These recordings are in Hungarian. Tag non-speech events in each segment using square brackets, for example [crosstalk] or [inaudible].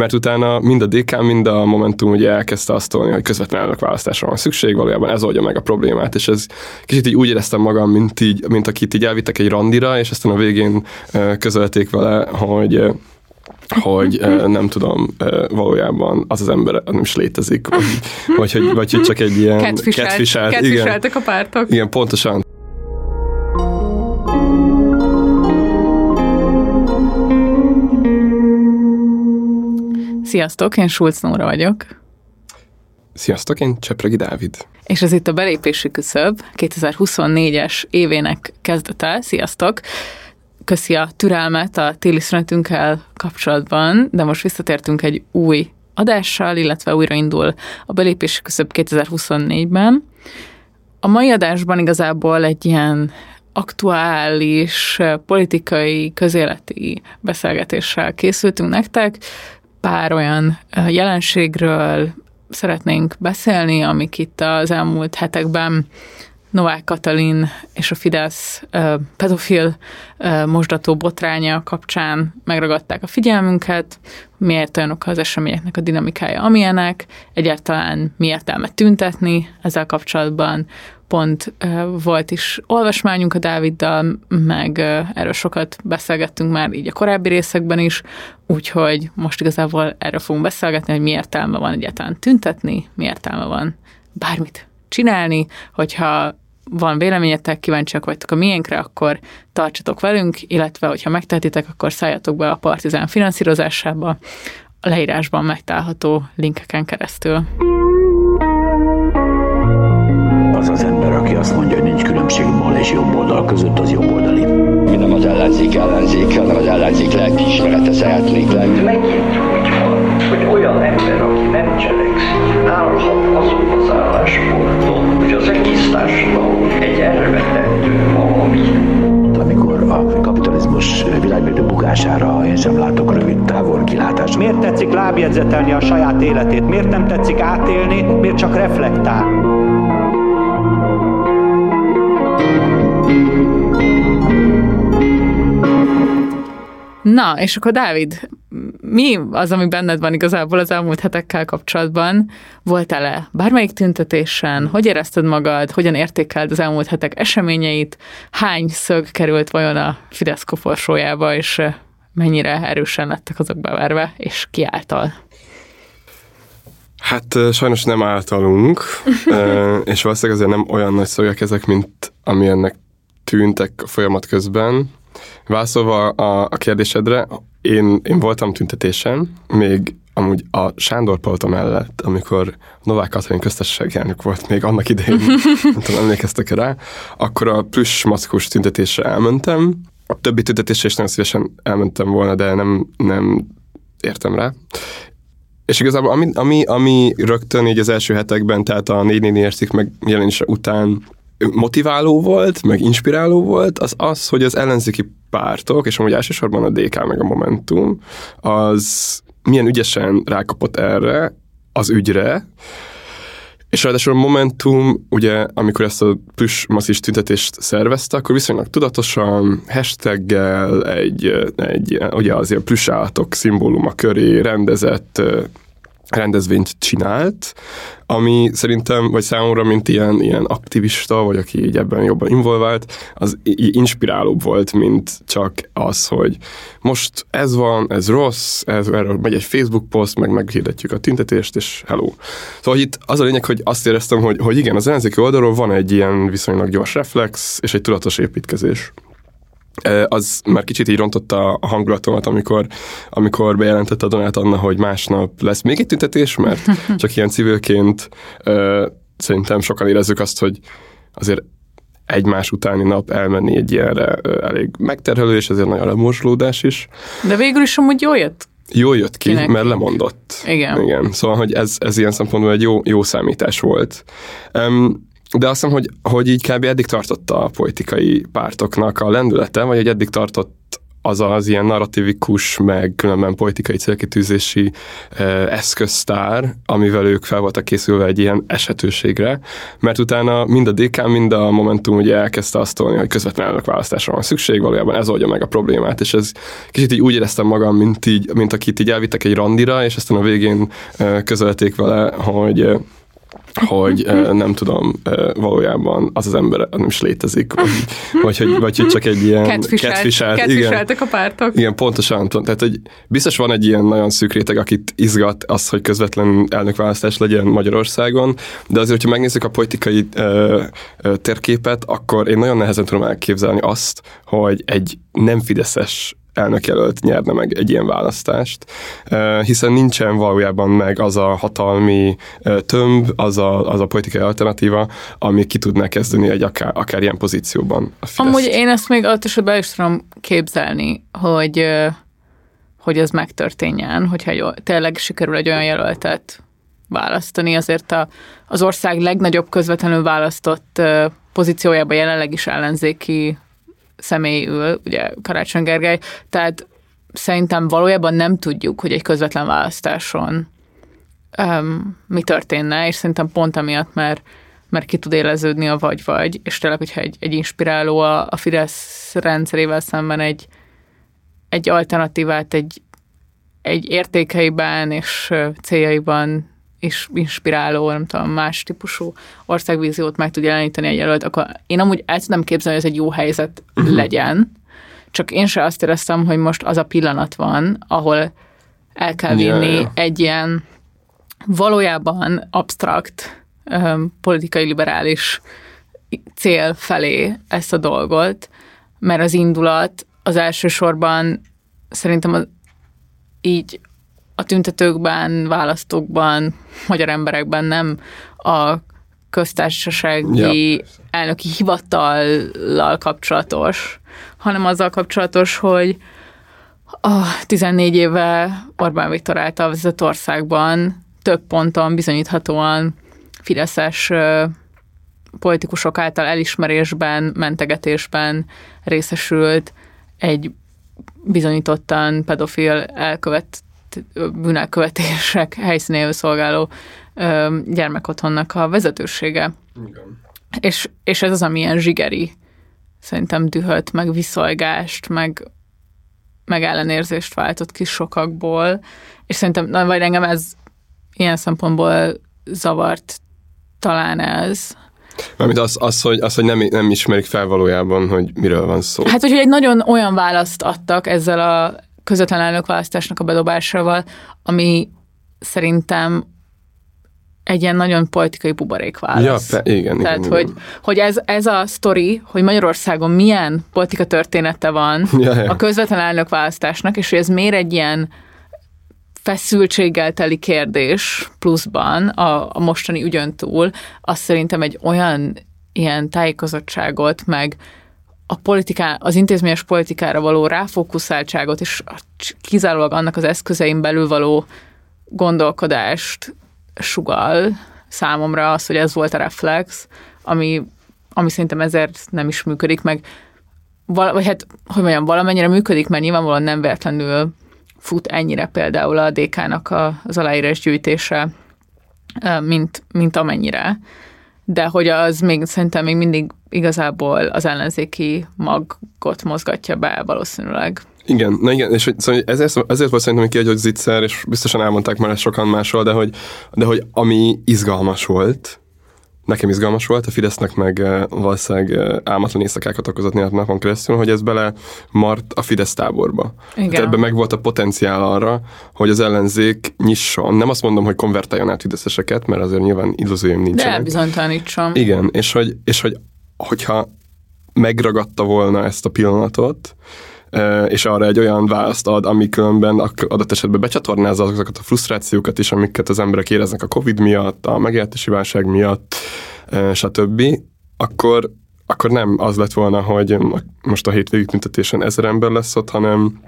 mert utána mind a DK, mind a Momentum ugye elkezdte azt tolni, hogy közvetlen elnökválasztásra van szükség, valójában ez oldja meg a problémát, és ez kicsit így úgy éreztem magam, mint, így, mint akit így elvittek egy randira, és aztán a végén közölték vele, hogy hogy nem tudom, valójában az az ember nem is létezik, vagy, [laughs] vagy, vagy hogy csak egy ilyen catfiselt, catfiselt igen, a pártok. Igen, pontosan. Sziasztok, én Schulz Nóra vagyok. Sziasztok, én Csepregi Dávid. És ez itt a belépési küszöb 2024-es évének kezdete. Sziasztok! Köszi a türelmet a téli szünetünkkel kapcsolatban, de most visszatértünk egy új adással, illetve újraindul a belépési küszöb 2024-ben. A mai adásban igazából egy ilyen aktuális politikai, közéleti beszélgetéssel készültünk nektek pár olyan jelenségről szeretnénk beszélni, amik itt az elmúlt hetekben Novák Katalin és a Fidesz pedofil mosdató botránya kapcsán megragadták a figyelmünket, miért olyanok az eseményeknek a dinamikája, amilyenek, egyáltalán mi értelme tüntetni ezzel kapcsolatban, pont volt is olvasmányunk a Dáviddal, meg erről sokat beszélgettünk már így a korábbi részekben is, úgyhogy most igazából erről fogunk beszélgetni, hogy mi értelme van egyáltalán tüntetni, mi értelme van bármit csinálni, hogyha van véleményetek, kíváncsiak vagytok a miénkre, akkor tartsatok velünk, illetve hogyha megtehetitek, akkor szálljatok be a Partizán finanszírozásába, a leírásban megtalálható linkeken keresztül között, az jobb oldali. Mi nem az ellenzék ellenzék, hanem az ellenzék lelkiismerete szeretnék lenni. Megint úgy van, hogy olyan ember, aki nem cselekszik, állhat azon az állásponton, hogy az egész társadalom egy elvetendő valami amikor a kapitalizmus világmérdő bukására én sem látok rövid távol kilátást. Miért tetszik lábjegyzetelni a saját életét? Miért nem tetszik átélni? Miért csak reflektál? Na, és akkor Dávid, mi az, ami benned van igazából az elmúlt hetekkel kapcsolatban? Voltál-e bármelyik tüntetésen? Hogy érezted magad? Hogyan értékeld az elmúlt hetek eseményeit? Hány szög került vajon a Fidesz koporsójába, és mennyire erősen lettek azok beverve, és ki által? Hát sajnos nem általunk, [laughs] és valószínűleg azért nem olyan nagy szögek ezek, mint amilyennek tűntek a folyamat közben. Válaszolva a, a kérdésedre, én, én voltam tüntetésen, még amúgy a Sándor Palota mellett, amikor Novák Katalin köztársasági elnök volt még annak idején, [laughs] nem tudom, emlékeztek rá, akkor a plusz maszkos tüntetésre elmentem. A többi tüntetésre is nagyon szívesen elmentem volna, de nem, nem értem rá. És igazából ami, ami, ami rögtön így az első hetekben, tehát a 444 cikk megjelenése után motiváló volt, meg inspiráló volt, az az, hogy az ellenzéki pártok, és amúgy elsősorban a DK meg a Momentum, az milyen ügyesen rákapott erre, az ügyre, és ráadásul a Momentum, ugye, amikor ezt a plusz masszis tüntetést szervezte, akkor viszonylag tudatosan, hashtaggel, egy, egy ugye az ilyen plusz állatok szimbóluma köré rendezett rendezvényt csinált, ami szerintem, vagy számomra, mint ilyen, ilyen aktivista, vagy aki így ebben jobban involvált, az inspirálóbb volt, mint csak az, hogy most ez van, ez rossz, ez, erről megy egy Facebook poszt, meg meghirdetjük a tüntetést, és hello. Szóval itt az a lényeg, hogy azt éreztem, hogy, hogy igen, az ellenzéki oldalról van egy ilyen viszonylag gyors reflex, és egy tudatos építkezés az már kicsit így rontotta a hangulatomat, amikor, amikor bejelentette a Donát Anna, hogy másnap lesz még egy tüntetés, mert [laughs] csak ilyen civilként szerintem sokan érezzük azt, hogy azért egymás utáni nap elmenni egy ilyenre elég megterhelő, és ezért nagy lemorslódás is. De végül is amúgy jól jött Jól jött ki, Kinek? mert lemondott. Igen. Igen. Szóval, hogy ez, ez ilyen szempontból egy jó, jó számítás volt. Um, de azt hiszem, hogy, hogy így kb. eddig tartotta a politikai pártoknak a lendülete, vagy hogy eddig tartott az az ilyen narratívikus, meg különben politikai célkitűzési eh, eszköztár, amivel ők fel voltak készülve egy ilyen esetőségre, mert utána mind a DK, mind a Momentum ugye elkezdte azt tolni, hogy közvetlen elnökválasztásra van szükség, valójában ez oldja meg a problémát, és ez kicsit így úgy éreztem magam, mint, így, mint akit így elvittek egy randira, és aztán a végén eh, közölték vele, hogy hogy nem tudom, valójában az az ember nem is létezik, vagy, vagy, hogy, vagy hogy csak egy ilyen Catfishelt, catfishelt, igen, catfisheltek a pártok. igen, pontosan, pont- tehát hogy biztos van egy ilyen nagyon szűk réteg, akit izgat az, hogy közvetlen elnökválasztás legyen Magyarországon, de azért, hogyha megnézzük a politikai ö, ö, térképet, akkor én nagyon nehezen tudom elképzelni azt, hogy egy nem fideszes elnökjelölt nyerne meg egy ilyen választást, hiszen nincsen valójában meg az a hatalmi tömb, az a, az a politikai alternatíva, ami ki tudná kezdeni egy akár, akár ilyen pozícióban a. Amúgy én ezt még ott esetben is tudom képzelni, hogy, hogy ez megtörténjen, hogyha egy, tényleg sikerül egy olyan jelöltet választani, azért a, az ország legnagyobb közvetlenül választott pozíciójában jelenleg is ellenzéki személy ül, ugye Karácsony Gergely, tehát szerintem valójában nem tudjuk, hogy egy közvetlen választáson um, mi történne, és szerintem pont amiatt, mert, mert ki tud éleződni a vagy-vagy, és tényleg, hogyha egy, egy inspiráló a, a Fidesz rendszerével szemben egy, egy alternatívát, egy, egy értékeiben és céljaiban is inspiráló, nem tudom, más típusú országvíziót meg tud jeleníteni egy jelölt, akkor én amúgy el tudom képzelni, hogy ez egy jó helyzet legyen, csak én se azt éreztem, hogy most az a pillanat van, ahol el kell Ja, vinni ja. egy ilyen valójában absztrakt, öm, politikai liberális cél felé ezt a dolgot, mert az indulat az elsősorban szerintem az, így a tüntetőkben, választókban, magyar emberekben nem a köztársasági Ja. elnöki hivatallal kapcsolatos, hanem azzal kapcsolatos, hogy a 14 éve Orbán Viktor által vezetett országban több ponton bizonyíthatóan fideszes politikusok által elismerésben, mentegetésben részesült egy bizonyítottan pedofil elkövet bűnelkövetések helyszínéül szolgáló ö, gyermekotthonnak a vezetősége. És, és ez az, ami ilyen zsigeri, szerintem dühöt, meg viszolgást, meg, meg ellenérzést váltott ki sokakból, és szerintem, na, vagy engem ez ilyen szempontból zavart talán ez. Mármint az, az, hogy, az, hogy nem, nem ismerik fel valójában, hogy miről van szó. Hát, hogy egy nagyon olyan választ adtak ezzel a közvetlen elnökválasztásnak a bedobásával, ami szerintem egy ilyen nagyon politikai buborékválasz. Ja, pe- igen, Tehát, igen, hogy, igen. hogy ez, ez a sztori, hogy Magyarországon milyen politika története van [laughs] Ja, ja. a közvetlen elnökválasztásnak, és hogy ez miért egy ilyen feszültséggel teli kérdés pluszban a, a mostani ügyön túl, az szerintem egy olyan ilyen tájékozottságot, meg a politiká, az intézményes politikára való ráfókuszáltságot, és kizárólag annak az eszközein belül való gondolkodást sugal számomra az, hogy ez volt a reflex, ami, ami szerintem ezért nem is működik, meg val- vagy hát, hogy mondjam, valamennyire működik, mert nyilvánvalóan nem véletlenül fut ennyire például a DK-nak az aláírás gyűjtése, mint, mint amennyire. De hogy az még szerintem még mindig igazából az ellenzéki magot mozgatja be valószínűleg. Igen, na igen, és hogy, szóval ezért, ezért volt szerintem kiadott zicser, és biztosan elmondták már ezt sokan máshol, de hogy, de hogy ami izgalmas volt, nekem izgalmas volt, a Fidesznek meg eh, valószínűleg eh, álmatlan éjszakákat okozott néhány napon keresztül, hogy ez bele mart a Fidesz táborba. Igen. Tehát ebben meg volt a potenciál arra, hogy az ellenzék nyisson. Nem azt mondom, hogy konvertáljon át fideszeseket, mert azért nyilván illúzióim De nincsenek. bizonytalanítson. Igen, és hogy, és hogy hogyha megragadta volna ezt a pillanatot, és arra egy olyan választ ad, ami különben adott esetben becsatornázza azokat a frusztrációkat is, amiket az emberek éreznek a Covid miatt, a megélhetési válság miatt, stb., akkor, akkor nem az lett volna, hogy most a hétvégi tüntetésen ezer ember lesz ott, hanem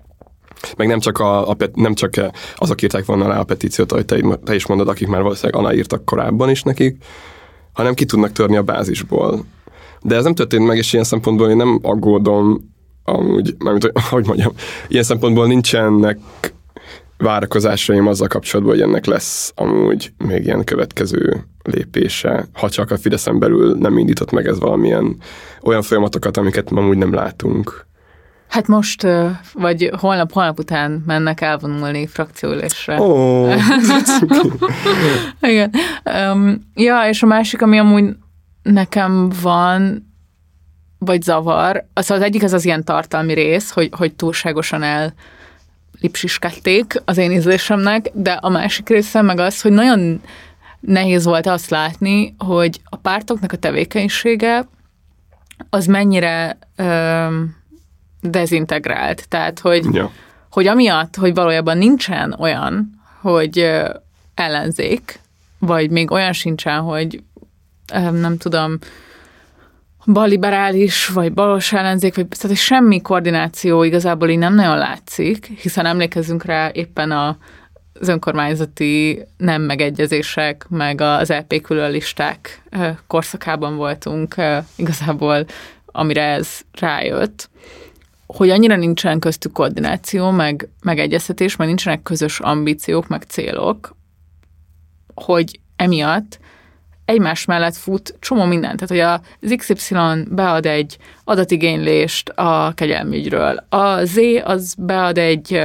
meg nem csak, a, a, nem csak azok írták volna rá a petíciót, ahogy te, te is mondod, akik már valószínűleg aláírtak korábban is nekik, hanem ki tudnak törni a bázisból. De ez nem történt meg, és ilyen szempontból én nem aggódom amúgy, mármint, hogy- hogy mondjam, ilyen szempontból nincsenek várakozásaim azzal kapcsolatban, hogy ennek lesz amúgy még ilyen következő lépése, ha csak a Fideszen belül nem indított meg ez valamilyen olyan folyamatokat, amiket ma amúgy nem látunk. Hát most, vagy holnap, holnap után mennek elvonulni frakcióülésre. Ó, [laughs] Igen. Um, ja, és a másik, ami amúgy nekem van, vagy zavar, az az egyik az az ilyen tartalmi rész, hogy, hogy túlságosan el lipsiskették az én ízlésemnek, de a másik része meg az, hogy nagyon nehéz volt azt látni, hogy a pártoknak a tevékenysége az mennyire öm, dezintegrált. Tehát, hogy, ja. hogy amiatt, hogy valójában nincsen olyan, hogy ellenzék, vagy még olyan sincsen, hogy nem tudom, balliberális, vagy balos ellenzék, vagy tehát semmi koordináció igazából így nem nagyon látszik, hiszen emlékezzünk rá éppen a, az önkormányzati nem megegyezések, meg az LP különlisták ö, korszakában voltunk ö, igazából, amire ez rájött. Hogy annyira nincsen köztük koordináció, meg, meg egyeztetés, meg nincsenek közös ambíciók, meg célok, hogy emiatt egymás mellett fut csomó mindent. Tehát, hogy az XY bead egy adatigénylést a kegyelmügyről, a Z az bead egy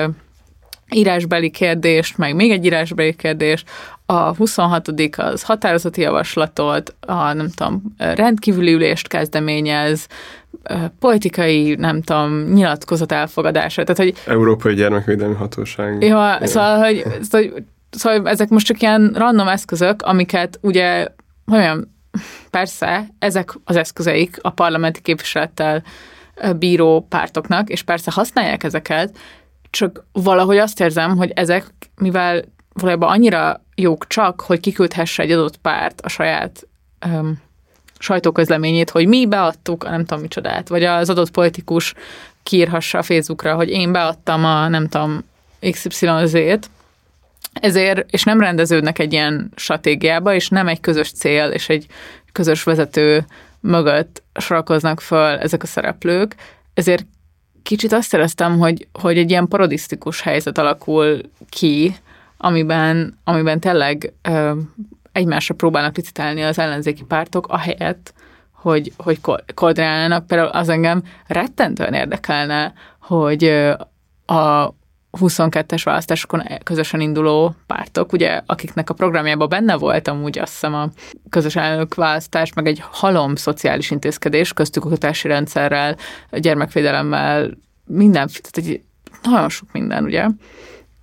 írásbeli kérdést, meg még egy írásbeli kérdést, a 26 az határozati javaslatot, a nem tudom, rendkívüli ülést kezdeményez, politikai, nem tudom, nyilatkozat elfogadása. Tehát, hogy Európai Gyermekvédelmi Hatóság. Ja, szóval, hogy, szóval, hogy- szóval ezek most csak ilyen random eszközök, amiket ugye, olyan, persze, ezek az eszközeik a parlamenti képviselettel bíró pártoknak, és persze használják ezeket, csak valahogy azt érzem, hogy ezek, mivel valójában annyira jók csak, hogy kiküldhesse egy adott párt a saját öm, sajtóközleményét, hogy mi beadtuk a nem tudom micsodát, vagy az adott politikus kiírhassa a Facebookra, hogy én beadtam a nem tudom XYZ-t, ezért, és nem rendeződnek egy ilyen stratégiába, és nem egy közös cél, és egy közös vezető mögött sorakoznak föl ezek a szereplők, ezért kicsit azt éreztem, hogy, hogy egy ilyen parodisztikus helyzet alakul ki, amiben, amiben tényleg ö, egymásra próbálnak licitálni az ellenzéki pártok, ahelyett, hogy, hogy ko- koordinálnának. Például az engem rettentően érdekelne, hogy a 22-es választásokon közösen induló pártok, ugye, akiknek a programjában benne volt amúgy azt hiszem a közös elnök választás, meg egy halom szociális intézkedés, köztük oktatási rendszerrel, gyermekvédelemmel, minden, tehát egy, nagyon sok minden, ugye.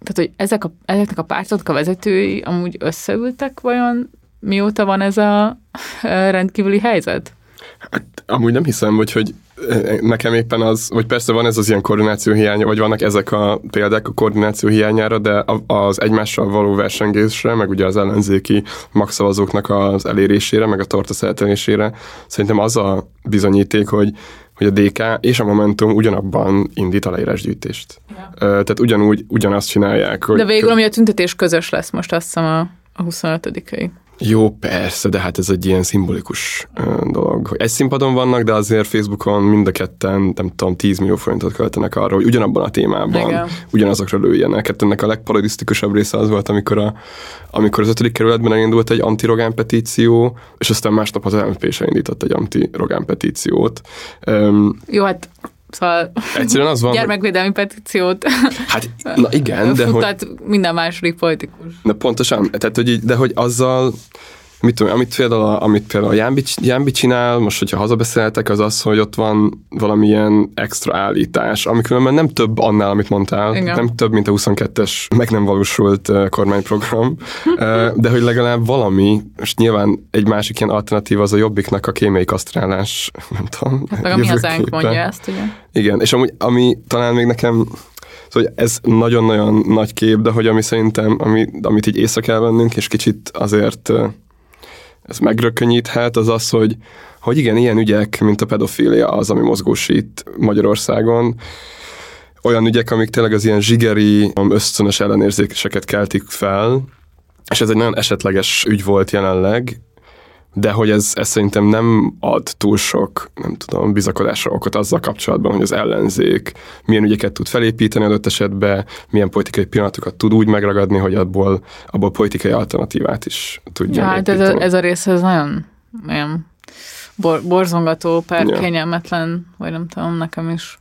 Tehát, hogy ezek a, ezeknek a pártoknak a vezetői amúgy összeültek vajon, mióta van ez a [laughs] rendkívüli helyzet? Hát, amúgy nem hiszem, hogy, hogy nekem éppen az, vagy persze van ez az ilyen koordináció hiánya, vagy vannak ezek a példák a koordináció hiányára, de az egymással való versengésre, meg ugye az ellenzéki magszavazóknak az elérésére, meg a torta szeretelésére, szerintem az a bizonyíték, hogy hogy a DK és a Momentum ugyanabban indít aláírásgyűjtést. Ja. Tehát ugyanúgy, ugyanazt csinálják. Hogy De végül, ami a tüntetés közös lesz most azt hiszem a, a 25-i. Jó, persze, de hát ez egy ilyen szimbolikus dolog. Egy színpadon vannak, de azért Facebookon mind a ketten, nem tudom, 10 millió forintot költenek arra, hogy ugyanabban a témában Igen. ugyanazokra lőjenek. Hát ennek a legparadisztikusabb része az volt, amikor, a, amikor az ötödik kerületben elindult egy antirogán petíció, és aztán másnap az LMP is elindított egy antirogán petíciót. Öm, Jó, hát szóval egyszerűen az van, hogy, gyermekvédelmi petíciót hát na igen, de hogy, minden második politikus. Na pontosan, tehát hogy így, de hogy azzal, mit tudom, amit például, amit például a Jánbi, Jánbi csinál, most, hogyha hazabeszéltek, az az, hogy ott van valamilyen extra állítás, ami különben nem több annál, amit mondtál, Igen. nem több, mint a 22-es meg nem valósult kormányprogram, de hogy legalább valami, és nyilván egy másik ilyen alternatív az a jobbiknak a kémiai kasztrálás, nem tudom. Hát meg a mi hazánk mondja ezt, ugye? Igen, és amúgy, ami talán még nekem, szóval ez nagyon-nagyon nagy kép, de hogy ami szerintem, ami, amit így észre kell vennünk, és kicsit azért ez megrökönyíthet, az az, hogy, hogy igen, ilyen ügyek, mint a pedofília az, ami mozgósít Magyarországon, olyan ügyek, amik tényleg az ilyen zsigeri, ösztönös ellenérzéseket keltik fel, és ez egy nagyon esetleges ügy volt jelenleg, de hogy ez, ez szerintem nem ad túl sok, nem tudom, bizakodásra okot azzal kapcsolatban, hogy az ellenzék milyen ügyeket tud felépíteni adott esetben, milyen politikai pillanatokat tud úgy megragadni, hogy abból, abból politikai alternatívát is tudja Ja, hát ez a, ez a rész ez nagyon olyan bor, borzongató, per Ja. kényelmetlen, vagy nem tudom, nekem is.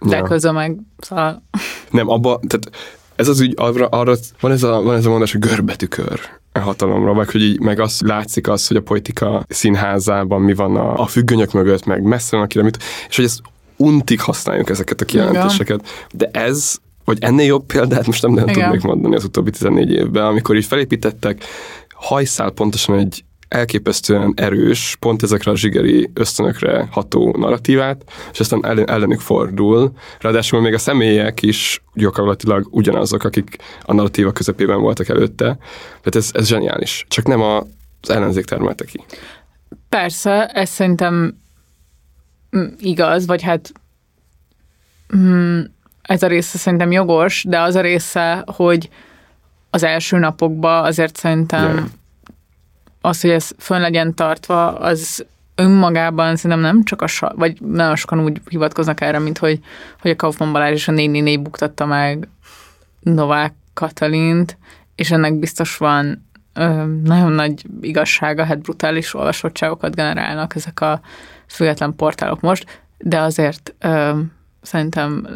De Ja. közben meg, szóval Nem, abba, tehát ez az ügy, arra, arra van, ez a, van ez a mondás, hogy görbetükör a hatalomra, meg hogy így, meg az látszik az, hogy a politika színházában mi van a, a függönyök mögött, meg messze van akire, mit, és hogy ezt untig használjuk ezeket a kijelentéseket. De ez, vagy ennél jobb példát most nem Igen. tudnék mondani az utóbbi 14 évben, amikor így felépítettek hajszál pontosan egy elképesztően erős, pont ezekre a zsigeri ösztönökre ható narratívát, és aztán ellen, ellenük fordul. Ráadásul még a személyek is gyakorlatilag ugyanazok, akik a narratíva közepében voltak előtte. Tehát ez, ez zseniális. Csak nem a, az ellenzék termelte ki. Persze, ez szerintem mm, igaz, vagy hát mm, ez a része szerintem jogos, de az a része, hogy az első napokban azért szerintem Ja. Az, hogy ez fönn legyen tartva, az önmagában szerintem nem csak a, sa- vagy nagyon sokan úgy hivatkoznak erre, mint hogy, hogy a Kaufmann Balázs és a 444 buktatta meg Novák Katalint, és ennek biztos van ö, nagyon nagy igazsága, hát brutális olvasottságokat generálnak ezek a független portálok most, de azért ö, szerintem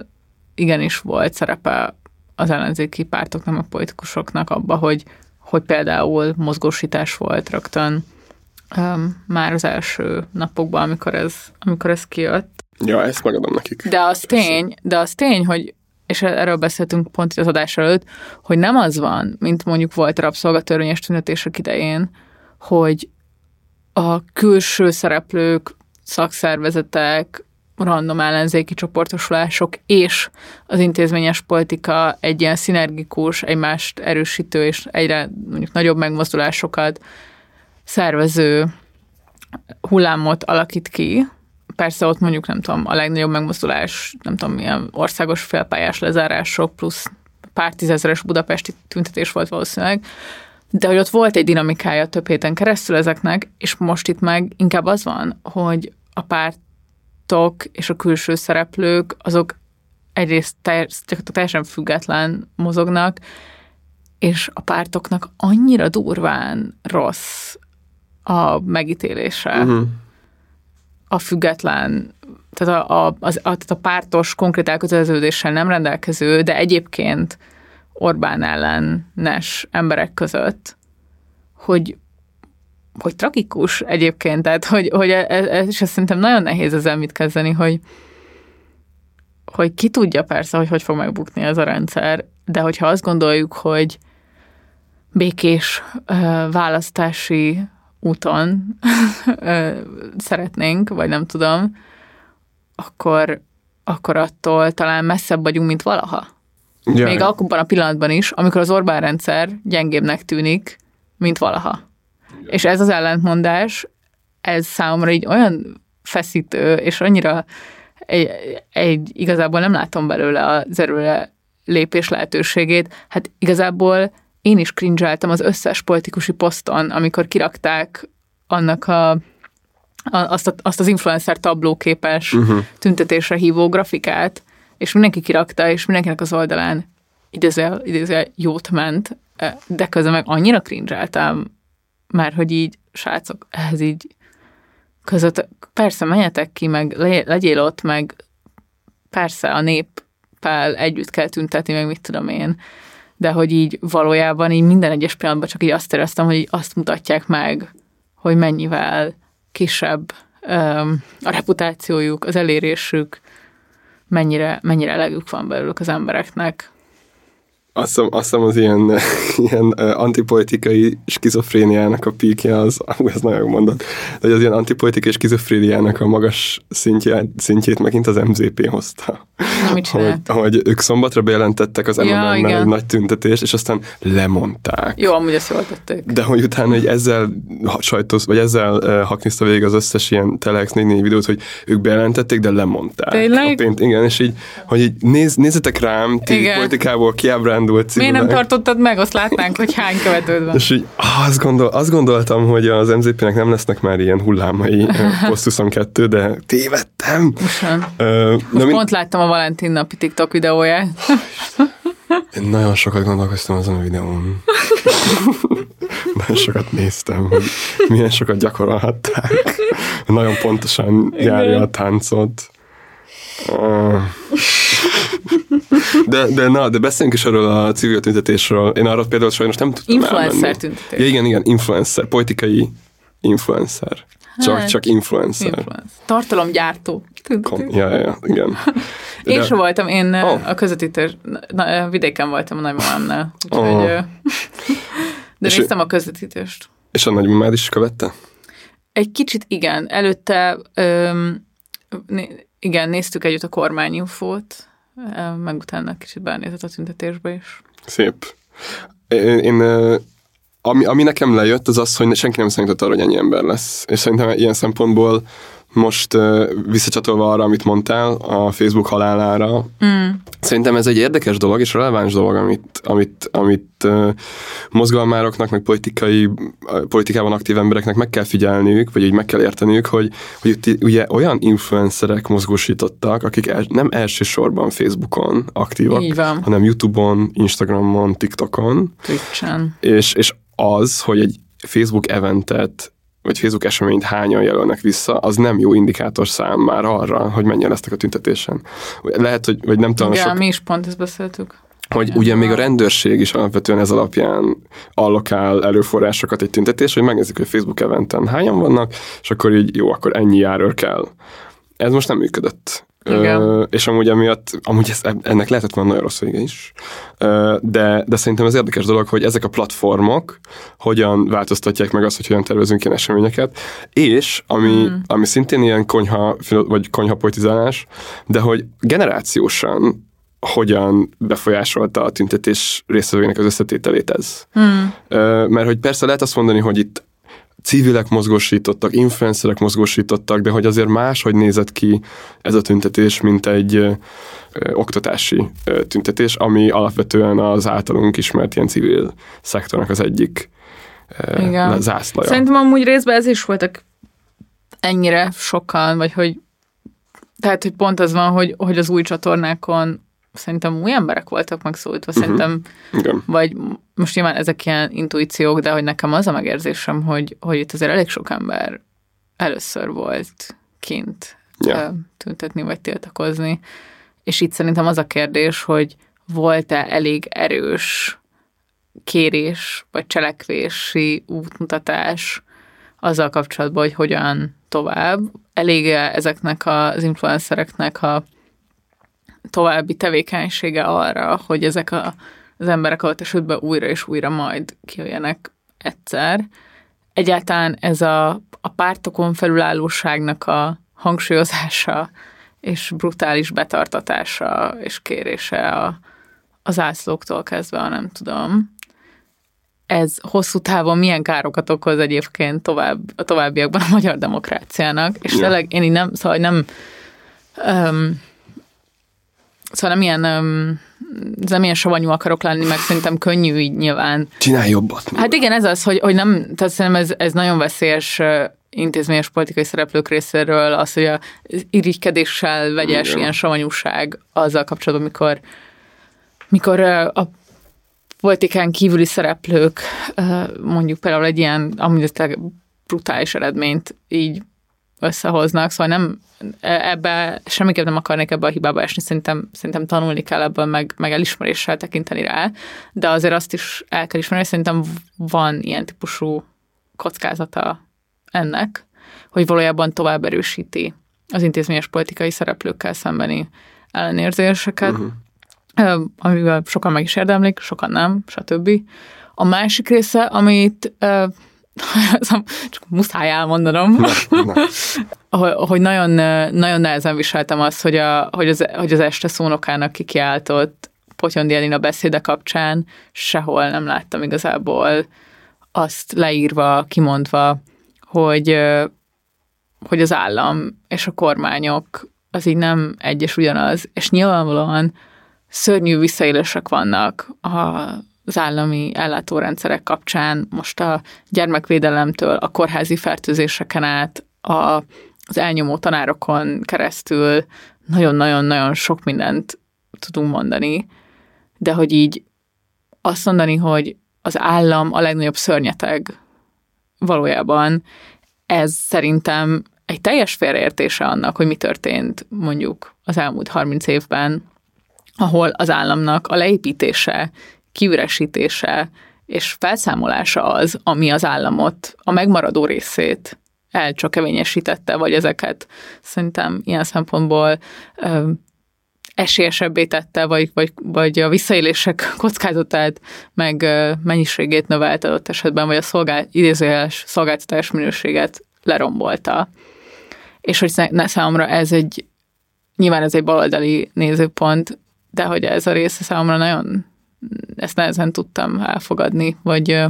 igenis volt szerepe az ellenzéki pártoknak, a politikusoknak abba, hogy, hogy például mozgósítás volt rögtön um, már az első napokban, amikor ez, amikor ez kijött. Ja, ezt megadom nekik. De az tény, de az tény, hogy és erről beszéltünk pont az adás előtt, hogy nem az van, mint mondjuk volt a rabszolgatörvényes tüntetések idején, hogy a külső szereplők, szakszervezetek, random ellenzéki csoportosulások és az intézményes politika egy ilyen szinergikus, egymást erősítő és egyre mondjuk nagyobb megmozdulásokat szervező hullámot alakít ki. Persze ott mondjuk nem tudom, a legnagyobb megmozdulás, nem tudom, milyen országos félpályás lezárások plusz pár tízezeres budapesti tüntetés volt valószínűleg, de hogy ott volt egy dinamikája több héten keresztül ezeknek, és most itt meg inkább az van, hogy a pártok és a külső szereplők, azok egyrészt teljes, teljesen független mozognak, és a pártoknak annyira durván rossz a megítélése, uh-huh. a független, tehát a, a, az, a, tehát a pártos konkrét elköteleződéssel nem rendelkező, de egyébként Orbán ellenes emberek között, hogy hogy tragikus egyébként, tehát hogy, hogy ez, ez, és ez szerintem nagyon nehéz ezzel mit kezdeni, hogy, hogy ki tudja persze, hogy hogy fog megbukni ez a rendszer, de hogyha azt gondoljuk, hogy békés választási úton szeretnénk, vagy nem tudom, akkor, akkor attól talán messzebb vagyunk, mint valaha. Ja, Még abban a pillanatban is, amikor az Orbán rendszer gyengébbnek tűnik, mint valaha. És ez az ellentmondás, ez számomra így olyan feszítő, és annyira egy, egy, igazából nem látom belőle az erőle lépés lehetőségét. Hát igazából én is cringe az összes politikusi poszton, amikor kirakták annak a, a azt, a, azt az influencer tablóképes uh-huh. tüntetésre hívó grafikát, és mindenki kirakta, és mindenkinek az oldalán idézőjel, idézőjel jót ment, de közben meg annyira cringe mert hogy így, srácok, ehhez így között, persze menjetek ki, meg le, legyél ott, meg persze a néppel együtt kell tüntetni, meg mit tudom én, de hogy így valójában így minden egyes pillanatban csak így azt éreztem, hogy így azt mutatják meg, hogy mennyivel kisebb um, a reputációjuk, az elérésük, mennyire, mennyire elegük van belőlük az embereknek. Azt hiszem, azt hiszem az ilyen, [laughs] ilyen antipolitikai skizofréniának a píkje az, [laughs] ez nagyon mondat, de hogy az ilyen antipolitikai skizofréniának a magas szintjét, szintjét megint az MZP hozta. Mit hogy, hogy ők szombatra bejelentettek az Ja, MMM-mel igen. egy nagy tüntetést, és aztán lemondták. Jó, amúgy ezt jól tették. De hogy utána hogy ezzel sajtóz, vagy ezzel uh, hakniszta végig az összes ilyen Telex 4 videót, hogy ők bejelentették, de lemondták. Tényleg? Pént, igen, és így, hogy így néz, nézzetek rám, ti Igen. politikából kiábrándult elindult Miért nem tartottad meg? Azt látnánk, hogy hány követőd van. És így ah, azt, gondol, azt gondoltam, hogy az MZP-nek nem lesznek már ilyen hullámai [laughs] poszt 22, de tévedtem. Ö, most na, pont láttam a Valentin napi TikTok videóját. Én nagyon sokat gondolkoztam azon a videón. nagyon sokat néztem, hogy milyen sokat gyakorolhatták. Nagyon pontosan járja a táncot. Ah. De, de na, de beszéljünk is erről a civil tüntetésről. Én arra például sajnos nem tudtam Influencer elmenni. tüntetés. Ja, igen, igen, influencer, politikai influencer. Csak, Hát, csak influencer. Influencer. Tartalomgyártó. Kom- ja, ja, ja, igen. [laughs] Én De- sem voltam, én oh. a közvetítős, na, vidéken voltam a nagymamámnál, úgyhogy, ö, [laughs] de És néztem a közvetítést. És a nagymamád is követte? Egy kicsit igen, előtte öm, igen, néztük együtt a kormányinfót, meg utána kicsit belenézett a tüntetésbe is. Szép. Én, én ami, ami nekem lejött, az az, hogy senki nem számított arra, hogy ennyi ember lesz. És szerintem ilyen szempontból most visszacsatolva arra, amit mondtál, a Facebook halálára, mm. szerintem ez egy érdekes dolog, és releváns dolog, amit, amit, amit mozgalmároknak, meg politikai, politikában aktív embereknek meg kell figyelniük, vagy így meg kell érteniük, hogy, hogy itt ugye olyan influencerek mozgósítottak, akik el, nem elsősorban Facebookon aktívak, hanem YouTube-on, Instagramon, TikTokon, Twitch-en. és, és az, hogy egy Facebook eventet vagy Facebook eseményt hányan jelölnek vissza, az nem jó indikátor szám már arra, hogy mennyien lesznek a tüntetésen. Lehet, hogy vagy nem tudom, Igen, sok, mi is pont ezt beszéltük. hogy ugye még a rendőrség is alapvetően ez alapján allokál erőforrásokat egy tüntetés, hogy megnézik, hogy Facebook eventen hányan vannak, és akkor így jó, akkor ennyi járőr kell. Ez most nem működött. Igen. Ö, és amúgy emiatt, amúgy ez, ennek lehetett volna nagyon rossz vége is. Ö, de, de szerintem ez érdekes dolog, hogy ezek a platformok hogyan változtatják meg azt, hogy hogyan tervezünk ilyen eseményeket, és ami, mm. ami szintén ilyen konyha, vagy konyha politizálás, de hogy generációsan hogyan befolyásolta a tüntetés résztvevőinek az összetételét ez. Hmm. Mert hogy persze lehet azt mondani, hogy itt civilek mozgósítottak, influencerek mozgósítottak, de hogy azért máshogy nézett ki ez a tüntetés, mint egy ö, ö, oktatási ö, tüntetés, ami alapvetően az általunk ismert ilyen civil szektornak az egyik Igen. zászlaja. Szerintem amúgy részben ez is voltak ennyire sokan, vagy hogy tehát, hogy pont az van, hogy, hogy az új csatornákon szerintem új emberek voltak megszólítva, Mhm. uh-huh. szerintem, Igen. vagy most nyilván ezek ilyen intuíciók, de hogy nekem az a megérzésem, hogy, hogy itt azért elég sok ember először volt kint ö, tüntetni, vagy tiltakozni, és itt szerintem az a kérdés, hogy volt-e elég erős kérés, vagy cselekvési útmutatás azzal kapcsolatban, hogy hogyan tovább. Elég ezeknek az influencereknek a további tevékenysége arra, hogy ezek a, az emberek alatt esetben újra és újra majd kijöjjenek egyszer. Egyáltalán ez a, a pártokon felülállóságnak a hangsúlyozása és brutális betartatása és kérése a, az ászlóktól kezdve, ha nem tudom. Ez hosszú távon milyen károkat okoz egyébként tovább, a továbbiakban a magyar demokráciának, és Ja. tényleg én így nem, szóval nem um, Szóval nem ilyen, nem ilyen savanyú akarok lenni, meg szerintem könnyű így nyilván. Csinálj jobbat. Hát igen, ez az, hogy, hogy nem, tehát szerintem ez, ez nagyon veszélyes intézményes politikai szereplők részéről az, hogy a irigykedéssel vegyes Igen. ilyen savanyúság azzal kapcsolatban, mikor, mikor a politikán kívüli szereplők mondjuk például egy ilyen, amúgy brutális eredményt így összehoznak, szóval nem ebbe semmiképp nem akarnék ebbe a hibába esni, szerintem, szerintem tanulni kell ebből, meg, meg elismeréssel tekinteni rá, de azért azt is el kell ismerni, hogy szerintem van ilyen típusú kockázata ennek, hogy valójában tovább erősíti az intézményes politikai szereplőkkel szembeni ellenérzéseket, uh-huh. amivel sokan meg is érdemlik, sokan nem, stb. A másik része, amit ö, csak muszáj elmondanom, Na, na. [laughs] hogy, nagyon, nagyon nehezen viseltem azt, hogy, a, hogy, az, hogy az este szónokának kikiáltott Potyondi Elina beszéde kapcsán sehol nem láttam igazából azt leírva, kimondva, hogy, hogy az állam és a kormányok az így nem egy és ugyanaz, és nyilvánvalóan szörnyű visszaélések vannak az állami ellátórendszerek kapcsán, most a gyermekvédelemtől a kórházi fertőzéseken át, a, az elnyomó tanárokon keresztül nagyon-nagyon-nagyon sok mindent tudunk mondani, de hogy így azt mondani, hogy az állam a legnagyobb szörnyeteg valójában, ez szerintem egy teljes félreértése annak, hogy mi történt mondjuk az elmúlt 30 évben, ahol az államnak a leépítése, kiüresítése és felszámolása az, ami az államot, a megmaradó részét elcsakevényesítette, vagy ezeket szerintem ilyen szempontból ö, esélyesebbé tette, vagy, vagy, vagy a visszaélések [laughs] kockázatát, meg ö, mennyiségét növelt adott esetben, vagy a szolgál, idézőjeles szolgáltatás minőséget lerombolta. És hogy számomra ez egy, nyilván ez egy baloldali nézőpont, de hogy ez a része számomra nagyon, ezt nehezen tudtam elfogadni, vagy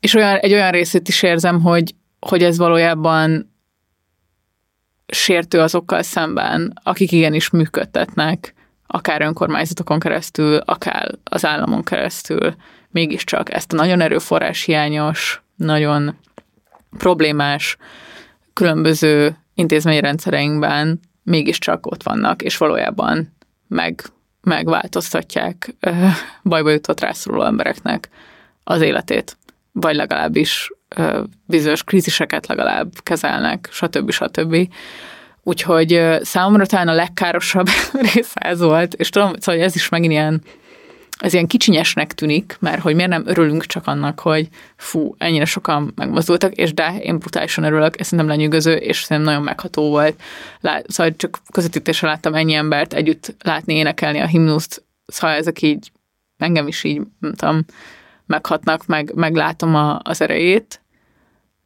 és olyan, egy olyan részét is érzem, hogy, hogy ez valójában sértő azokkal szemben, akik igenis működtetnek, akár önkormányzatokon keresztül, akár az államon keresztül, mégiscsak ezt a nagyon erőforrás hiányos, nagyon problémás, különböző intézményrendszereinkben mégiscsak ott vannak, és valójában meg, megváltoztatják bajba jutott rászoruló embereknek az életét, vagy legalábbis bizonyos kríziseket legalább kezelnek, stb. stb. Úgyhogy számomra talán a legkárosabb [laughs] része ez volt, és tudom, szóval ez is megint ilyen ez ilyen kicsinyesnek tűnik, mert hogy miért nem örülünk csak annak, hogy fú, ennyire sokan megmozdultak, és de én brutálisan örülök, ez nem lenyűgöző, és szerintem nagyon megható volt. Lát, szóval csak közvetítésre láttam ennyi embert együtt látni, énekelni a himnuszt, szóval ezek így engem is így, nem tudom, meghatnak, meg, meglátom a, az erejét,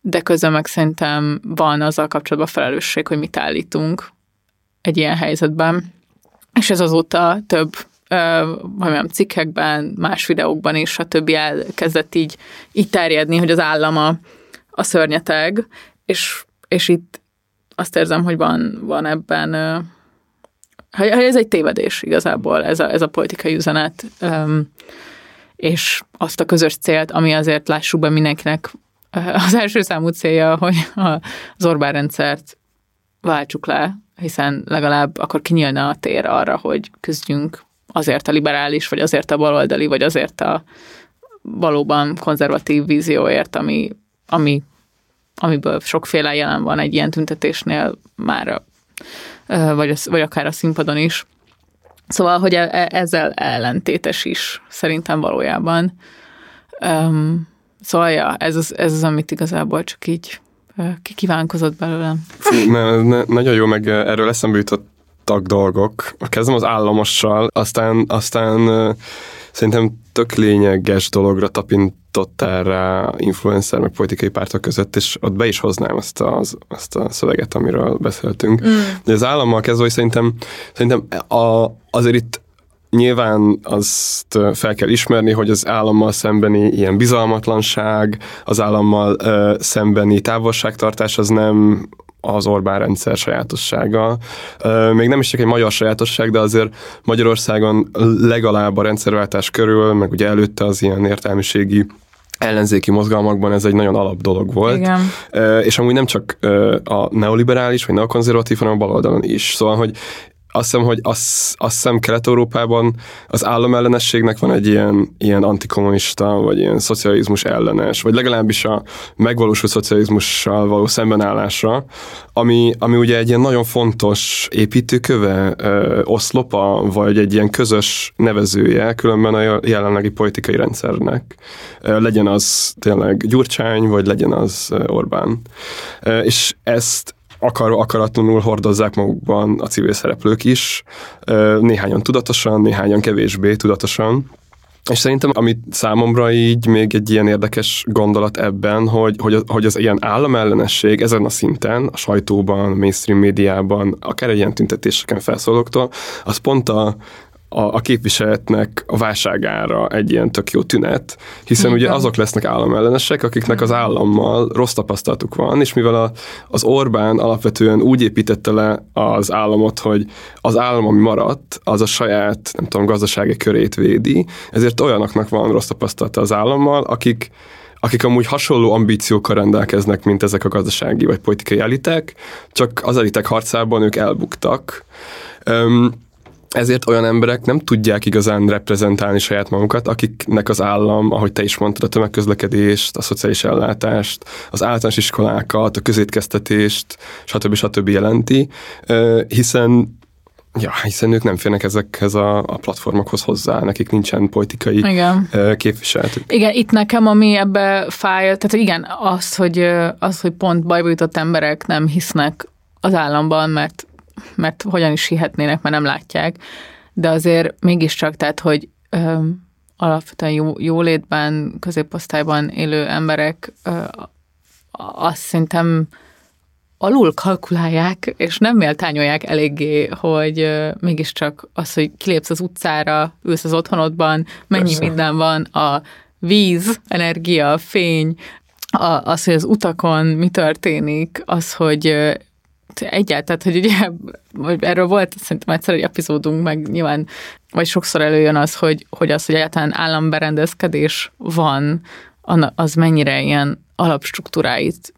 de közben meg szerintem van azzal kapcsolatban felelősség, hogy mit állítunk egy ilyen helyzetben. És ez azóta több valamilyen cikkekben, más videókban is, stb. elkezdett így, így terjedni, hogy az állama a szörnyeteg, és, és itt azt érzem, hogy van, van ebben, hogy ez egy tévedés igazából, ez a, ez a politikai üzenet, és azt a közös célt, ami azért lássuk be mindenkinek az első számú célja, hogy az Orbán rendszert váltsuk le, hiszen legalább akkor kinyílna a tér arra, hogy küzdjünk azért a liberális, vagy azért a baloldali, vagy azért a valóban konzervatív vízióért, ami, ami, amiből sokféle jelen van egy ilyen tüntetésnél már, vagy, vagy akár a színpadon is. Szóval, hogy e, e, ezzel ellentétes is szerintem valójában. Um, szóval, ja, ez az, ez az, amit igazából csak így kikívánkozott belőlem. Ne, ne, nagyon jó, meg erről eszembe jutott tag dolgok. Kezdem az államossal, aztán, aztán szerintem tök lényeges dologra tapintottál rá influencer meg politikai pártok között, és ott be is hoznám azt a, azt a szöveget, amiről beszéltünk. Mm. De az állammal kezdve, hogy szerintem, szerintem a, azért itt Nyilván azt fel kell ismerni, hogy az állammal szembeni ilyen bizalmatlanság, az állammal ö, szembeni távolságtartás az nem az Orbán rendszer sajátossága. Még nem is csak egy magyar sajátosság, de azért Magyarországon legalább a rendszerváltás körül, meg ugye előtte az ilyen értelmiségi ellenzéki mozgalmakban ez egy nagyon alap dolog volt. Igen. És amúgy nem csak a neoliberális vagy neokonzervatív, hanem a baloldalon is. Szóval, hogy azt hiszem, hogy azt, azt hiszem Kelet-Európában az államellenességnek van egy ilyen, ilyen antikommunista, vagy ilyen szocializmus ellenes, vagy legalábbis a megvalósult szocializmussal való szembenállásra, ami, ami ugye egy ilyen nagyon fontos építőköve, ö, oszlopa, vagy egy ilyen közös nevezője különben a jelenlegi politikai rendszernek. Ö, legyen az tényleg Gyurcsány, vagy legyen az Orbán. Ö, és ezt akar, akaratlanul hordozzák magukban a civil szereplők is, néhányan tudatosan, néhányan kevésbé tudatosan. És szerintem, amit számomra így még egy ilyen érdekes gondolat ebben, hogy, hogy, hogy az ilyen államellenesség ezen a szinten, a sajtóban, mainstream médiában, akár egy ilyen tüntetéseken felszólóktól, az pont a, a, a képviseletnek a válságára egy ilyen tök jó tünet, hiszen ugye Igen. azok lesznek államellenesek, akiknek az állammal rossz tapasztalatuk van, és mivel a, az Orbán alapvetően úgy építette le az államot, hogy az állam, ami maradt, az a saját, nem tudom, gazdasági körét védi, ezért olyanoknak van rossz tapasztalata az állammal, akik akik amúgy hasonló ambíciókkal rendelkeznek, mint ezek a gazdasági vagy politikai elitek, csak az elitek harcában ők elbuktak. Öm, ezért olyan emberek nem tudják igazán reprezentálni saját magukat, akiknek az állam, ahogy te is mondtad, a tömegközlekedést, a szociális ellátást, az általános iskolákat, a közétkeztetést, stb. stb. jelenti, hiszen Ja, hiszen ők nem férnek ezekhez a, a platformokhoz hozzá, nekik nincsen politikai Igen. képviseletük. Igen, itt nekem, ami ebbe fáj, tehát igen, az, hogy, az, hogy pont bajba jutott emberek nem hisznek az államban, mert, mert hogyan is hihetnének, mert nem látják, de azért mégiscsak, tehát, hogy ö, alapvetően jó, jólétben, középosztályban élő emberek ö, azt szerintem alul kalkulálják, és nem méltányolják eléggé, hogy ö, mégiscsak az, hogy kilépsz az utcára, ülsz az otthonodban, mennyi Persze. minden van, a víz, energia, fény, a, az, hogy az utakon mi történik, az, hogy ö, egyáltalán, hogy ugye, vagy erről volt szerintem egyszer egy epizódunk, meg nyilván, vagy sokszor előjön az, hogy, hogy az, hogy egyáltalán államberendezkedés van, az mennyire ilyen alapstruktúráit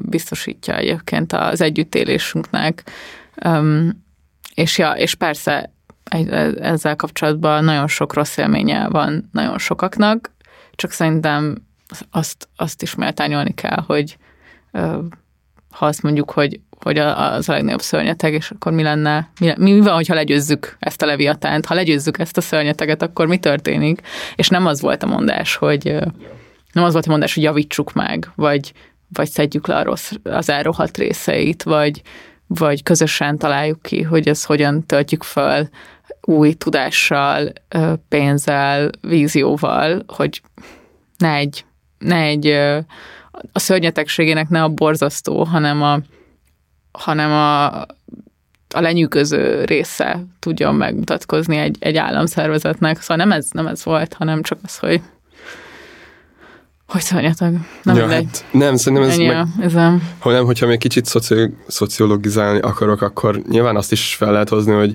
biztosítja egyébként az együttélésünknek. És, ja, és persze e- ezzel kapcsolatban nagyon sok rossz élménye van nagyon sokaknak, csak szerintem azt, azt is méltányolni kell, hogy ha azt mondjuk, hogy, hogy az a legnagyobb szörnyeteg, és akkor mi lenne, mi, mi van, hogyha legyőzzük ezt a leviatánt, ha legyőzzük ezt a szörnyeteget, akkor mi történik? És nem az volt a mondás, hogy nem az volt a mondás, hogy javítsuk meg, vagy, vagy szedjük le a rossz, az elrohadt részeit, vagy, vagy közösen találjuk ki, hogy ez hogyan töltjük föl új tudással, pénzzel, vízióval, hogy ne egy, ne egy a szörnyetegségének ne a borzasztó, hanem a, hanem a, a lenyűgöző része tudjon megmutatkozni egy, egy államszervezetnek. Szóval nem ez, nem ez volt, hanem csak az, hogy hogy szörnyeteg. Nem ja, hát nem, szerintem ez Ennyi meg, a, ezem. ha nem, hogyha még kicsit szoci, szociologizálni akarok, akkor nyilván azt is fel lehet hozni, hogy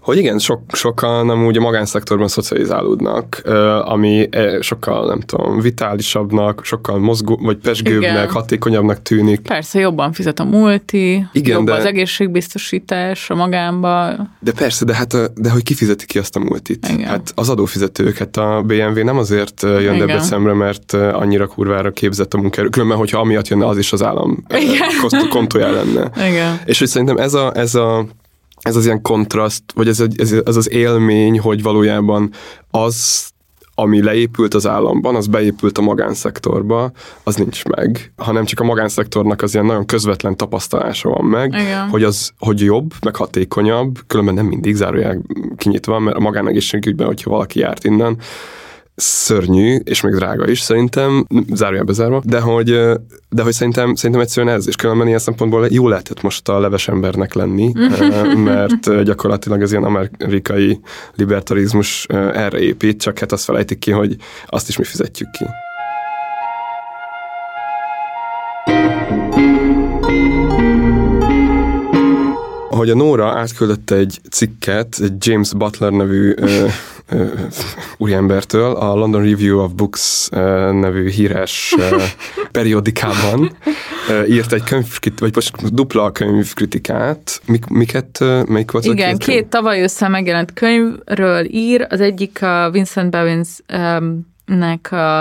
hogy igen, sok, sokan amúgy a magánszektorban szocializálódnak, ami sokkal, nem tudom, vitálisabbnak, sokkal mozgó, vagy pesgőbbnek, Igen. hatékonyabbnak tűnik. Persze jobban fizet a multi, Igen, jobb de- az egészségbiztosítás a magánba. De persze, de hát de hogy kifizeti ki azt a multit? Igen. Hát az adófizetők, hát a BMW nem azért jön Igen. Debrecenre, mert annyira kurvára képzett a munkaerő. Különben, hogyha amiatt jönne, az is az állam kontója lenne. Igen. És hogy szerintem ez, a, ez, a, ez az ilyen kontraszt, vagy ez, ez, ez az élmény, hogy valójában az, ami leépült az államban, az beépült a magánszektorba, az nincs meg, hanem csak a magánszektornak az ilyen nagyon közvetlen tapasztalása van meg, Igen. hogy az, hogy jobb, meg hatékonyabb, különben nem mindig zárójel kinyitva, mert a magánegészségügyben, hogyha valaki járt innen, szörnyű, és még drága is szerintem, zárójelbe zárva, de hogy, de hogy szerintem, szerintem egyszerűen ez, és különben ilyen szempontból jó lehetett most a leves embernek lenni, [laughs] mert gyakorlatilag az ilyen amerikai libertarizmus erre épít, csak hát azt felejtik ki, hogy azt is mi fizetjük ki. Hogy a Nóra átküldött egy cikket egy James Butler nevű ö, ö, úriembertől a London Review of Books ö, nevű híres ö, [laughs] periodikában ö, írt egy könyvkritikát, vagy most dupla könyvkritikát. Mik, miket, ö, melyik volt az a Igen, könyv? két tavaly össze megjelent könyvről ír, az egyik a Vincent Bevins-nek a,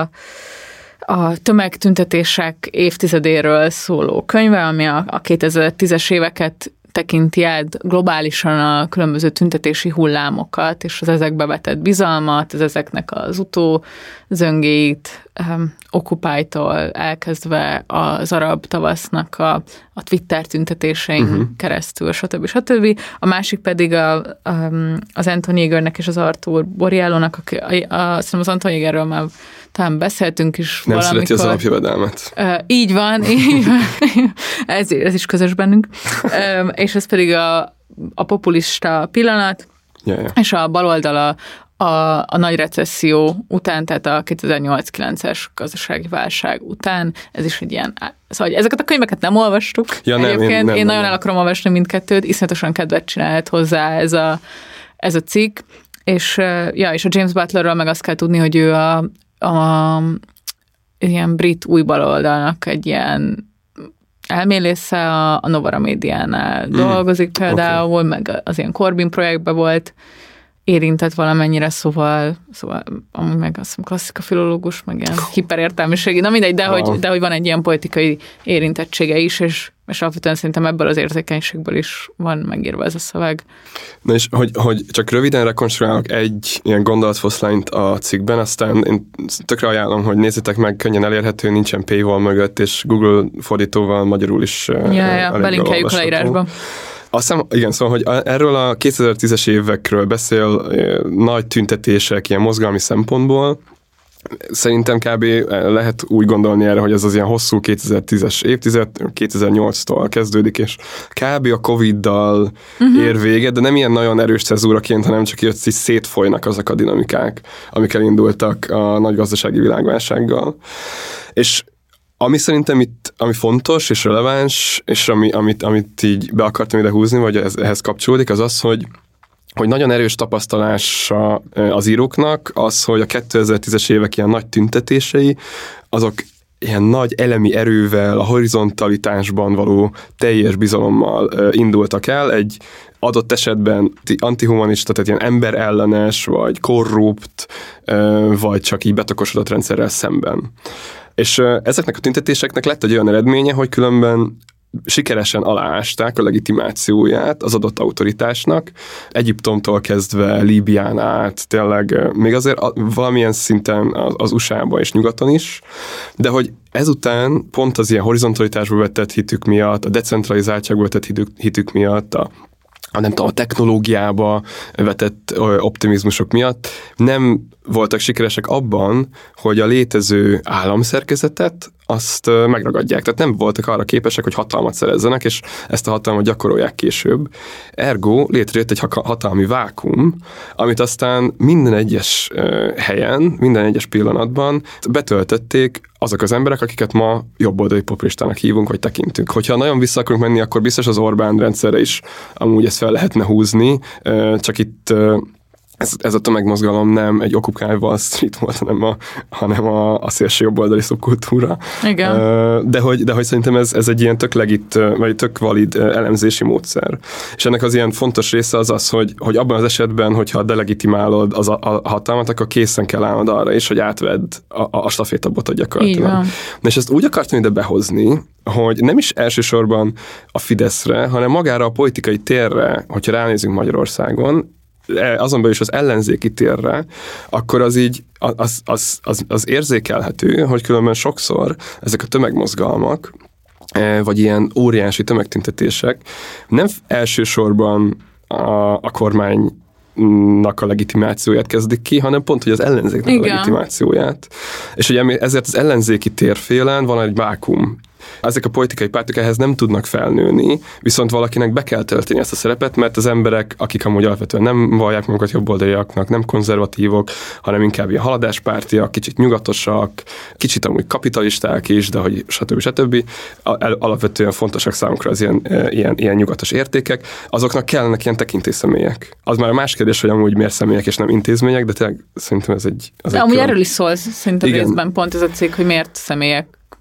a tömegtüntetések évtizedéről szóló könyve, ami a, a 2010-es éveket tekinti át globálisan a különböző tüntetési hullámokat, és az ezekbe vetett bizalmat, az ezeknek az utózöngéit, um, Occupy-tól elkezdve az arab tavasznak a, a Twitter tüntetésein uh-huh. keresztül, stb. stb. A másik pedig a, um, az Anthony Egernek és az Arthur Borielónak, aki, a, a, szerintem az Anthony Egerről már talán beszéltünk is Nem valamikor. szereti az alapjövedelmet. Uh, így van, így van. [laughs] ez, ez is közös bennünk. Um, és ez pedig a, a populista pillanat, Ja, ja. és a baloldala a, a nagy recesszió után, tehát a 2008-9-es gazdasági válság után, ez is egy ilyen, szóval ezeket a könyveket nem olvastuk. Ja, nem, én- Egyébként én, nem, én nagyon nem. el akarom olvasni mindkettőt, iszonyatosan kedvet csinált hozzá ez a, ez a cikk, és, ja, és a James Butlerről meg azt kell tudni, hogy ő a, a ilyen brit új baloldalnak egy ilyen elmélésze a, a Novara médiánál mm. dolgozik például, okay. meg az ilyen Corbyn projektben volt érintett valamennyire, szóval, szóval amúgy meg azt klasszika filológus, meg ilyen [laughs] hiperértelmiségi, na mindegy, de, hogy, de hogy van egy ilyen politikai érintettsége is, és, és alapvetően szerintem ebből az érzékenységből is van megírva ez a szöveg. Na és hogy, hogy csak röviden rekonstruálok egy ilyen gondolatfoszlányt a cikkben, aztán én tökre ajánlom, hogy nézzétek meg, könnyen elérhető, nincsen paywall mögött, és Google fordítóval magyarul is Ja, ja, belinkeljük a olvasható. Aztán, igen, szóval, hogy erről a 2010-es évekről beszél nagy tüntetések ilyen mozgalmi szempontból, Szerintem kb. lehet úgy gondolni erre, hogy ez az ilyen hosszú 2010-es évtized, 2008-tól kezdődik, és kb. a Covid-dal uh-huh. ér véget, de nem ilyen nagyon erős cezúraként, hanem csak így így szétfolynak azok a dinamikák, amik elindultak a nagy gazdasági világválsággal. És ami szerintem itt, ami fontos és releváns, és ami, amit, amit így be akartam ide húzni, vagy ez, ehhez kapcsolódik, az az, hogy hogy nagyon erős tapasztalása az íróknak az, hogy a 2010-es évek ilyen nagy tüntetései, azok ilyen nagy elemi erővel, a horizontalitásban való teljes bizalommal indultak el, egy adott esetben ti- antihumanista, tehát ilyen emberellenes, vagy korrupt, vagy csak így betokosodott rendszerrel szemben. És ezeknek a tüntetéseknek lett egy olyan eredménye, hogy különben sikeresen aláásták a legitimációját az adott autoritásnak, Egyiptomtól kezdve Líbián át, tényleg még azért valamilyen szinten az, az USA-ba és nyugaton is, de hogy ezután pont az ilyen horizontalitásba vetett hitük miatt, a decentralizáltságba vetett hitük miatt, a a nem tudom, a technológiába vetett optimizmusok miatt nem voltak sikeresek abban, hogy a létező államszerkezetet azt megragadják. Tehát nem voltak arra képesek, hogy hatalmat szerezzenek, és ezt a hatalmat gyakorolják később. Ergo létrejött egy hatalmi vákum, amit aztán minden egyes helyen, minden egyes pillanatban betöltötték azok az emberek, akiket ma jobboldali populistának hívunk, vagy tekintünk. Hogyha nagyon vissza akarunk menni, akkor biztos az Orbán rendszerre is amúgy ezt fel lehetne húzni, csak itt ez, ez a tömegmozgalom nem egy Occupy Wall Street volt, hanem a, hanem a, a szélső jobboldali szubkultúra. Igen. De hogy, de hogy szerintem ez, ez egy ilyen tök legit, vagy tök valid elemzési módszer. És ennek az ilyen fontos része az az, hogy, hogy abban az esetben, hogyha delegitimálod az a, a hatalmat, akkor készen kell állnod arra is, hogy átvedd a, a, stafétabotot gyakorlatilag. Na és ezt úgy akartam ide behozni, hogy nem is elsősorban a Fideszre, hanem magára a politikai térre, hogyha ránézünk Magyarországon, azon belül is az ellenzéki térre, akkor az így, az, az, az, az érzékelhető, hogy különben sokszor ezek a tömegmozgalmak, e, vagy ilyen óriási tömegtüntetések nem elsősorban a, a kormány a legitimációját kezdik ki, hanem pont, hogy az ellenzéknek Igen. a legitimációját. És ugye ezért az ellenzéki térfélen van egy vákum. Ezek a politikai pártok ehhez nem tudnak felnőni, viszont valakinek be kell tölteni ezt a szerepet, mert az emberek, akik amúgy alapvetően nem vallják magukat jobboldaliaknak, nem konzervatívok, hanem inkább ilyen haladáspártiak, kicsit nyugatosak, kicsit amúgy kapitalisták is, de hogy stb. stb. Alapvetően fontosak számukra az ilyen, e, ilyen, ilyen nyugatos értékek, azoknak kellenek ilyen tekintélyszemélyek. Az már a más kérdés, hogy amúgy miért személyek és nem intézmények, de tényleg szerintem ez egy... Az De egy amúgy külön- erről is szól szerintem Igen. részben pont ez a cikk, hogy miért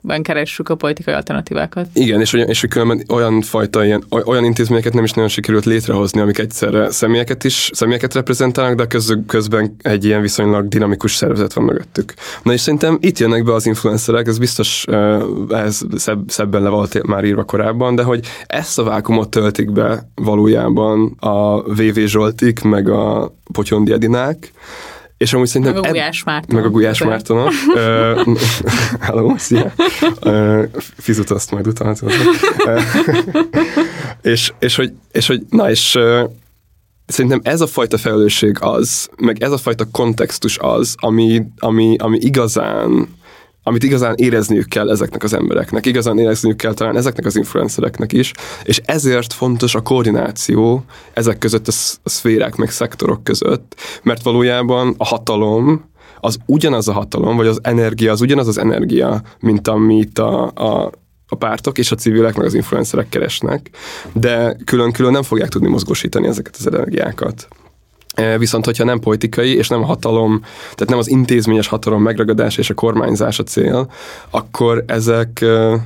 személyekben keressük a politikai alternatívákat. Igen, és, hogy- és hogy különben olyan fajta ilyen, oly- olyan intézményeket nem is nagyon sikerült létrehozni, amik egyszerre személyeket is, személyeket reprezentálnak, de közben, közben egy ilyen viszonylag dinamikus szervezet van mögöttük. Na és szerintem itt jönnek be az influencerek, ez biztos ez szebb, szebben le volt már írva korábban, de hogy ezt a vákumot töltik be valójában a VV Zsoltik, meg a Potyondi Edinák, és amúgy szerintem... Meg a Gulyás Márton. Meg a Gulyás. Ö, [laughs] Hello, szia. Fizut azt majd utána [laughs] és, és, hogy, és hogy, na és szerintem ez a fajta felelősség az, meg ez a fajta kontextus az, ami, ami, ami igazán amit igazán érezniük kell ezeknek az embereknek, igazán érezniük kell talán ezeknek az influencereknek is, és ezért fontos a koordináció ezek között a, sz- a szférák, meg szektorok között, mert valójában a hatalom az ugyanaz a hatalom, vagy az energia az ugyanaz az energia, mint amit a, a a pártok és a civilek, meg az influencerek keresnek, de külön-külön nem fogják tudni mozgósítani ezeket az energiákat. E, Viszont, hogyha nem politikai, és nem a hatalom, tehát nem az intézményes hatalom megragadása és a kormányzás a cél, akkor ezek e,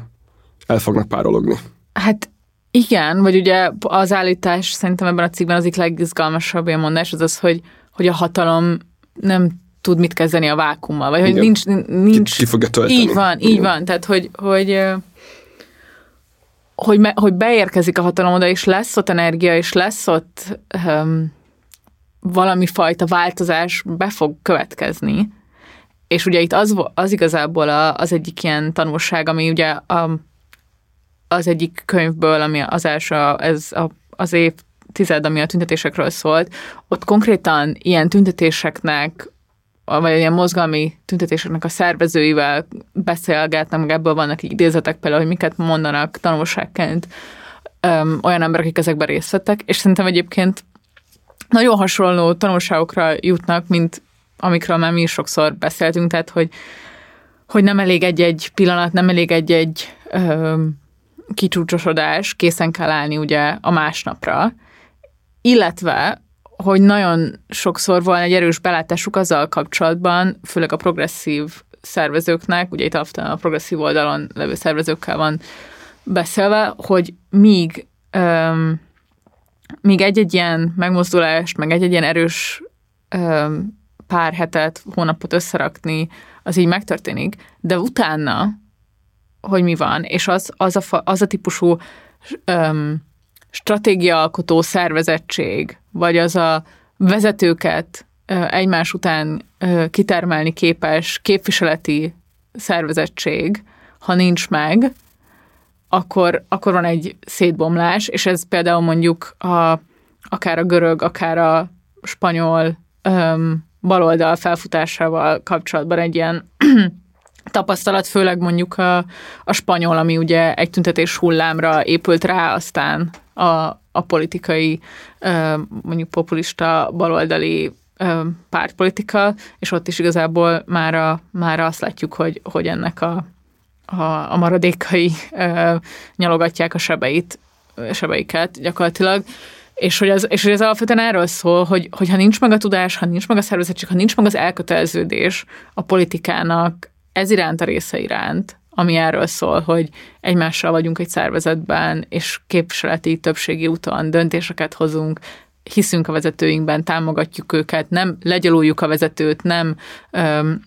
el fognak párologni. Hát igen, vagy ugye az állítás szerintem ebben a cikkben az egyik legizgalmasabb ilyen mondás az az, hogy, hogy a hatalom nem tud mit kezdeni a vákummal, vagy hogy Igen. nincs, nincs Ki, ki fogja tölteni. Így van, így Igen. van. Tehát, hogy, hogy, hogy, me, hogy beérkezik a hatalom oda, és lesz ott energia, és lesz ott um, valami fajta változás be fog következni. És ugye itt az, az igazából a, az egyik ilyen tanulság, ami ugye a, az egyik könyvből, ami az első, ez a, az évtized, ami a tüntetésekről szólt, ott konkrétan ilyen tüntetéseknek vagy ilyen mozgalmi tüntetéseknek a szervezőivel beszélgetnek, meg ebből vannak idézetek például, hogy miket mondanak tanulságként olyan emberek, akik ezekben részt vettek, és szerintem egyébként nagyon hasonló tanulságokra jutnak, mint amikről már mi is sokszor beszéltünk, tehát hogy, hogy nem elég egy-egy pillanat, nem elég egy-egy öm, kicsúcsosodás, készen kell állni ugye a másnapra, illetve hogy nagyon sokszor van egy erős belátásuk azzal kapcsolatban, főleg a progresszív szervezőknek, ugye itt alapvetően a progresszív oldalon levő szervezőkkel van beszélve, hogy míg, míg egy-egy ilyen megmozdulást, meg egy-egy ilyen erős öm, pár hetet, hónapot összerakni, az így megtörténik, de utána, hogy mi van, és az, az, a, az a típusú öm, stratégiaalkotó szervezettség, vagy az a vezetőket ö, egymás után ö, kitermelni képes képviseleti szervezettség, ha nincs meg, akkor, akkor van egy szétbomlás, és ez például mondjuk a, akár a görög, akár a spanyol öm, baloldal felfutásával kapcsolatban egy ilyen [clears throat] tapasztalat, főleg mondjuk a, a spanyol, ami ugye egy tüntetés hullámra épült rá, aztán a, a politikai, ö, mondjuk populista baloldali ö, pártpolitika, és ott is igazából már, a, már azt látjuk, hogy, hogy ennek a, a, a maradékai ö, nyalogatják a sebeit, sebeiket gyakorlatilag, és hogy, az, és hogy ez alapvetően erről szól, hogy, hogy ha nincs meg a tudás, ha nincs meg a szervezettség, ha nincs meg az elköteleződés a politikának ez iránt a része iránt, ami erről szól, hogy egymással vagyunk egy szervezetben, és képviseleti többségi úton döntéseket hozunk, hiszünk a vezetőinkben, támogatjuk őket, nem legyaluljuk a vezetőt, nem, öm,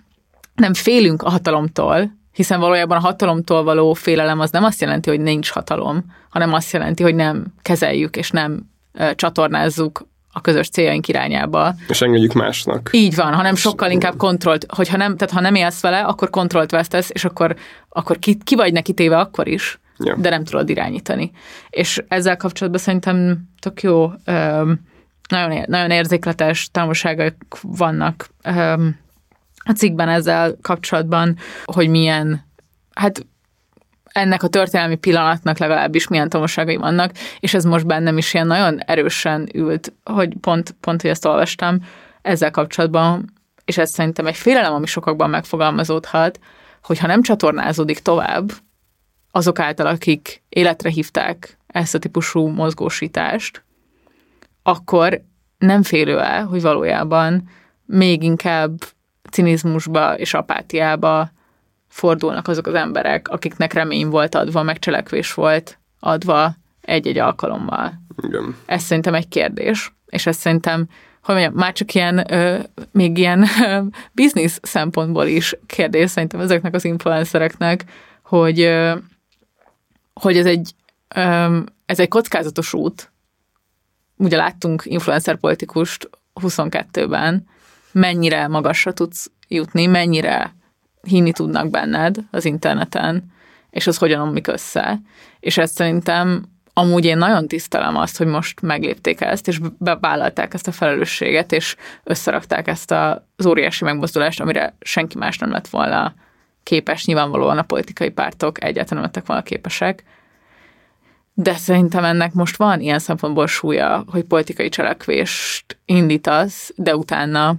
nem félünk a hatalomtól, hiszen valójában a hatalomtól való félelem az nem azt jelenti, hogy nincs hatalom, hanem azt jelenti, hogy nem kezeljük és nem csatornázzuk a közös céljaink irányába. És engedjük másnak. Így van, hanem sokkal inkább kontrollt, hogyha nem, tehát ha nem élsz vele, akkor kontrollt vesztesz, és akkor, akkor ki, ki vagy neki téve akkor is, Ja. de nem tudod irányítani. És ezzel kapcsolatban szerintem tök jó, öm, nagyon, nagyon érzékletes tanulságok vannak öm, a cikkben ezzel kapcsolatban, hogy milyen, hát ennek a történelmi pillanatnak legalábbis milyen tanulságai vannak, és ez most bennem is ilyen nagyon erősen ült, hogy pont, pont hogy ezt olvastam ezzel kapcsolatban, és ez szerintem egy félelem, ami sokakban megfogalmazódhat, hogy ha nem csatornázódik tovább azok által, akik életre hívták ezt a típusú mozgósítást, akkor nem félő el, hogy valójában még inkább cinizmusba és apátiába fordulnak azok az emberek, akiknek remény volt adva, megcselekvés volt adva egy-egy alkalommal. Igen. Ez szerintem egy kérdés, és ez szerintem, hogy mondjam, már csak ilyen, ö, még ilyen ö, biznisz szempontból is kérdés szerintem ezeknek az influencereknek, hogy, ö, hogy ez egy, ö, ez egy kockázatos út. Ugye láttunk influencer politikust 22-ben, mennyire magasra tudsz jutni, mennyire hinni tudnak benned az interneten, és az hogyan omlik össze. És ezt szerintem amúgy én nagyon tisztelem azt, hogy most meglépték ezt, és bevállalták ezt a felelősséget, és összerakták ezt az óriási megmozdulást, amire senki más nem lett volna képes, nyilvánvalóan a politikai pártok egyáltalán nem lettek volna képesek, de szerintem ennek most van ilyen szempontból súlya, hogy politikai cselekvést indítasz, de utána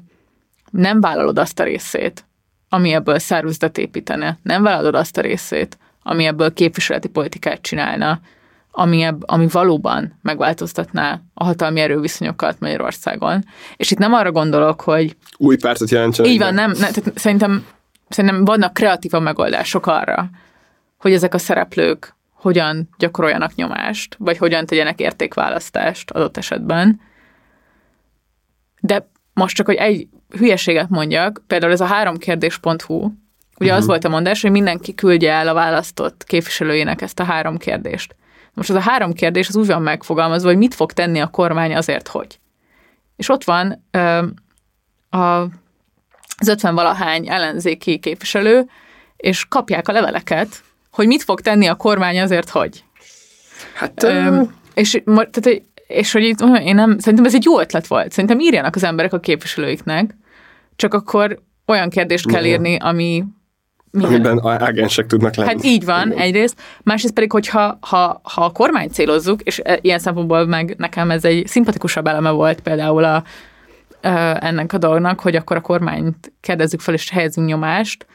nem vállalod azt a részét, ami ebből szervezetet építene, nem vállalod azt a részét, ami ebből képviseleti politikát csinálna, ami, ebb, ami valóban megváltoztatná a hatalmi erőviszonyokat Magyarországon. És itt nem arra gondolok, hogy... Új pártot jelentsenek. Így van, nem, nem tehát szerintem, szerintem vannak kreatív megoldások arra, hogy ezek a szereplők hogyan gyakoroljanak nyomást, vagy hogyan tegyenek értékválasztást adott esetben. De most csak, hogy egy hülyeséget mondjak, például ez a háromkérdés.hu, ugye uh-huh. az volt a mondás, hogy mindenki küldje el a választott képviselőjének ezt a három kérdést. Most az a három kérdés az úgy van megfogalmazva, hogy mit fog tenni a kormány azért, hogy. És ott van ö, a, az 50 valahány ellenzéki képviselő, és kapják a leveleket, hogy mit fog tenni a kormány azért, hogy. Hát, Ö, és, tehát, és hogy itt, én nem, szerintem ez egy jó ötlet volt. Szerintem írjanak az emberek a képviselőiknek, csak akkor olyan kérdést kell írni, ami milyen? amiben ágensek tudnak lenni. Hát így van, Igen. egyrészt. Másrészt pedig, hogyha ha, ha a kormány célozzuk, és e, ilyen szempontból meg nekem ez egy szimpatikusabb eleme volt például a, ennek a dolognak, hogy akkor a kormányt kérdezzük fel és helyezünk nyomást,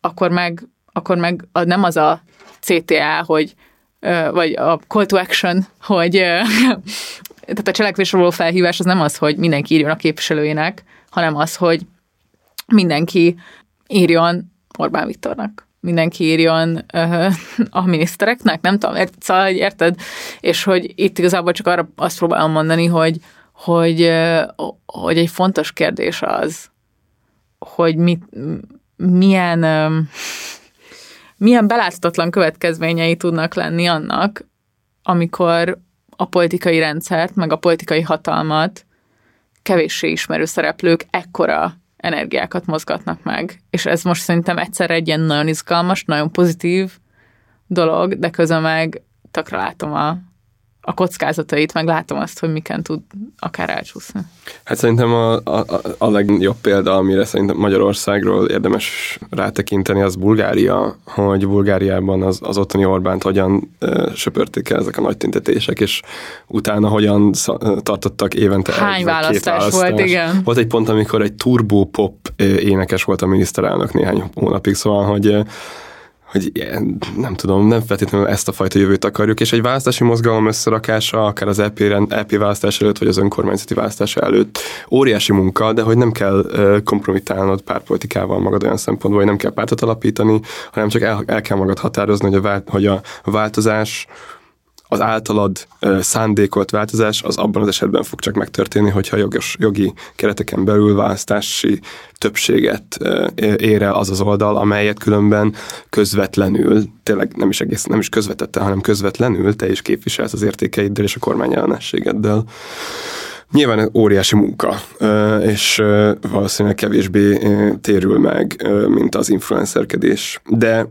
akkor meg, akkor meg nem az a CTA, hogy vagy a call to action, hogy [laughs] tehát a cselekvésre való felhívás az nem az, hogy mindenki írjon a képviselőjének, hanem az, hogy mindenki írjon Orbán Viktornak mindenki írjon [laughs] a minisztereknek, nem tudom, ért, szóval, érted? És hogy itt igazából csak arra azt próbálom mondani, hogy, hogy, hogy egy fontos kérdés az, hogy mit, milyen, milyen beláthatatlan következményei tudnak lenni annak, amikor a politikai rendszert, meg a politikai hatalmat kevéssé ismerő szereplők ekkora energiákat mozgatnak meg. És ez most szerintem egyszerre egy ilyen nagyon izgalmas, nagyon pozitív dolog, de közben meg takra látom a, a kockázatait, meg látom azt, hogy miken tud akár elcsúszni. Hát szerintem a, a, a legjobb példa, amire szerintem Magyarországról érdemes rátekinteni, az Bulgária, hogy Bulgáriában az, az otthoni Orbánt hogyan ö, söpörték el ezek a nagy tüntetések, és utána hogyan tartottak évente Hány egy, választás, választás volt, igen. Volt egy pont, amikor egy turbo pop énekes volt a miniszterelnök néhány hónapig, szóval, hogy hogy nem tudom, nem feltétlenül ezt a fajta jövőt akarjuk, és egy választási mozgalom összerakása, akár az EP, EP választás előtt, vagy az önkormányzati választás előtt óriási munka, de hogy nem kell kompromittálnod pártpolitikával magad olyan szempontból, hogy nem kell pártot alapítani, hanem csak el, el kell magad határozni, hogy a, hogy a változás az általad szándékolt változás az abban az esetben fog csak megtörténni, hogyha jogos, jogi kereteken belül választási többséget ér el az az oldal, amelyet különben közvetlenül, tényleg nem is egész, nem is közvetette, hanem közvetlenül te is képviselsz az értékeiddel és a kormány ellenességeddel. Nyilván óriási munka, és valószínűleg kevésbé térül meg, mint az influencerkedés. De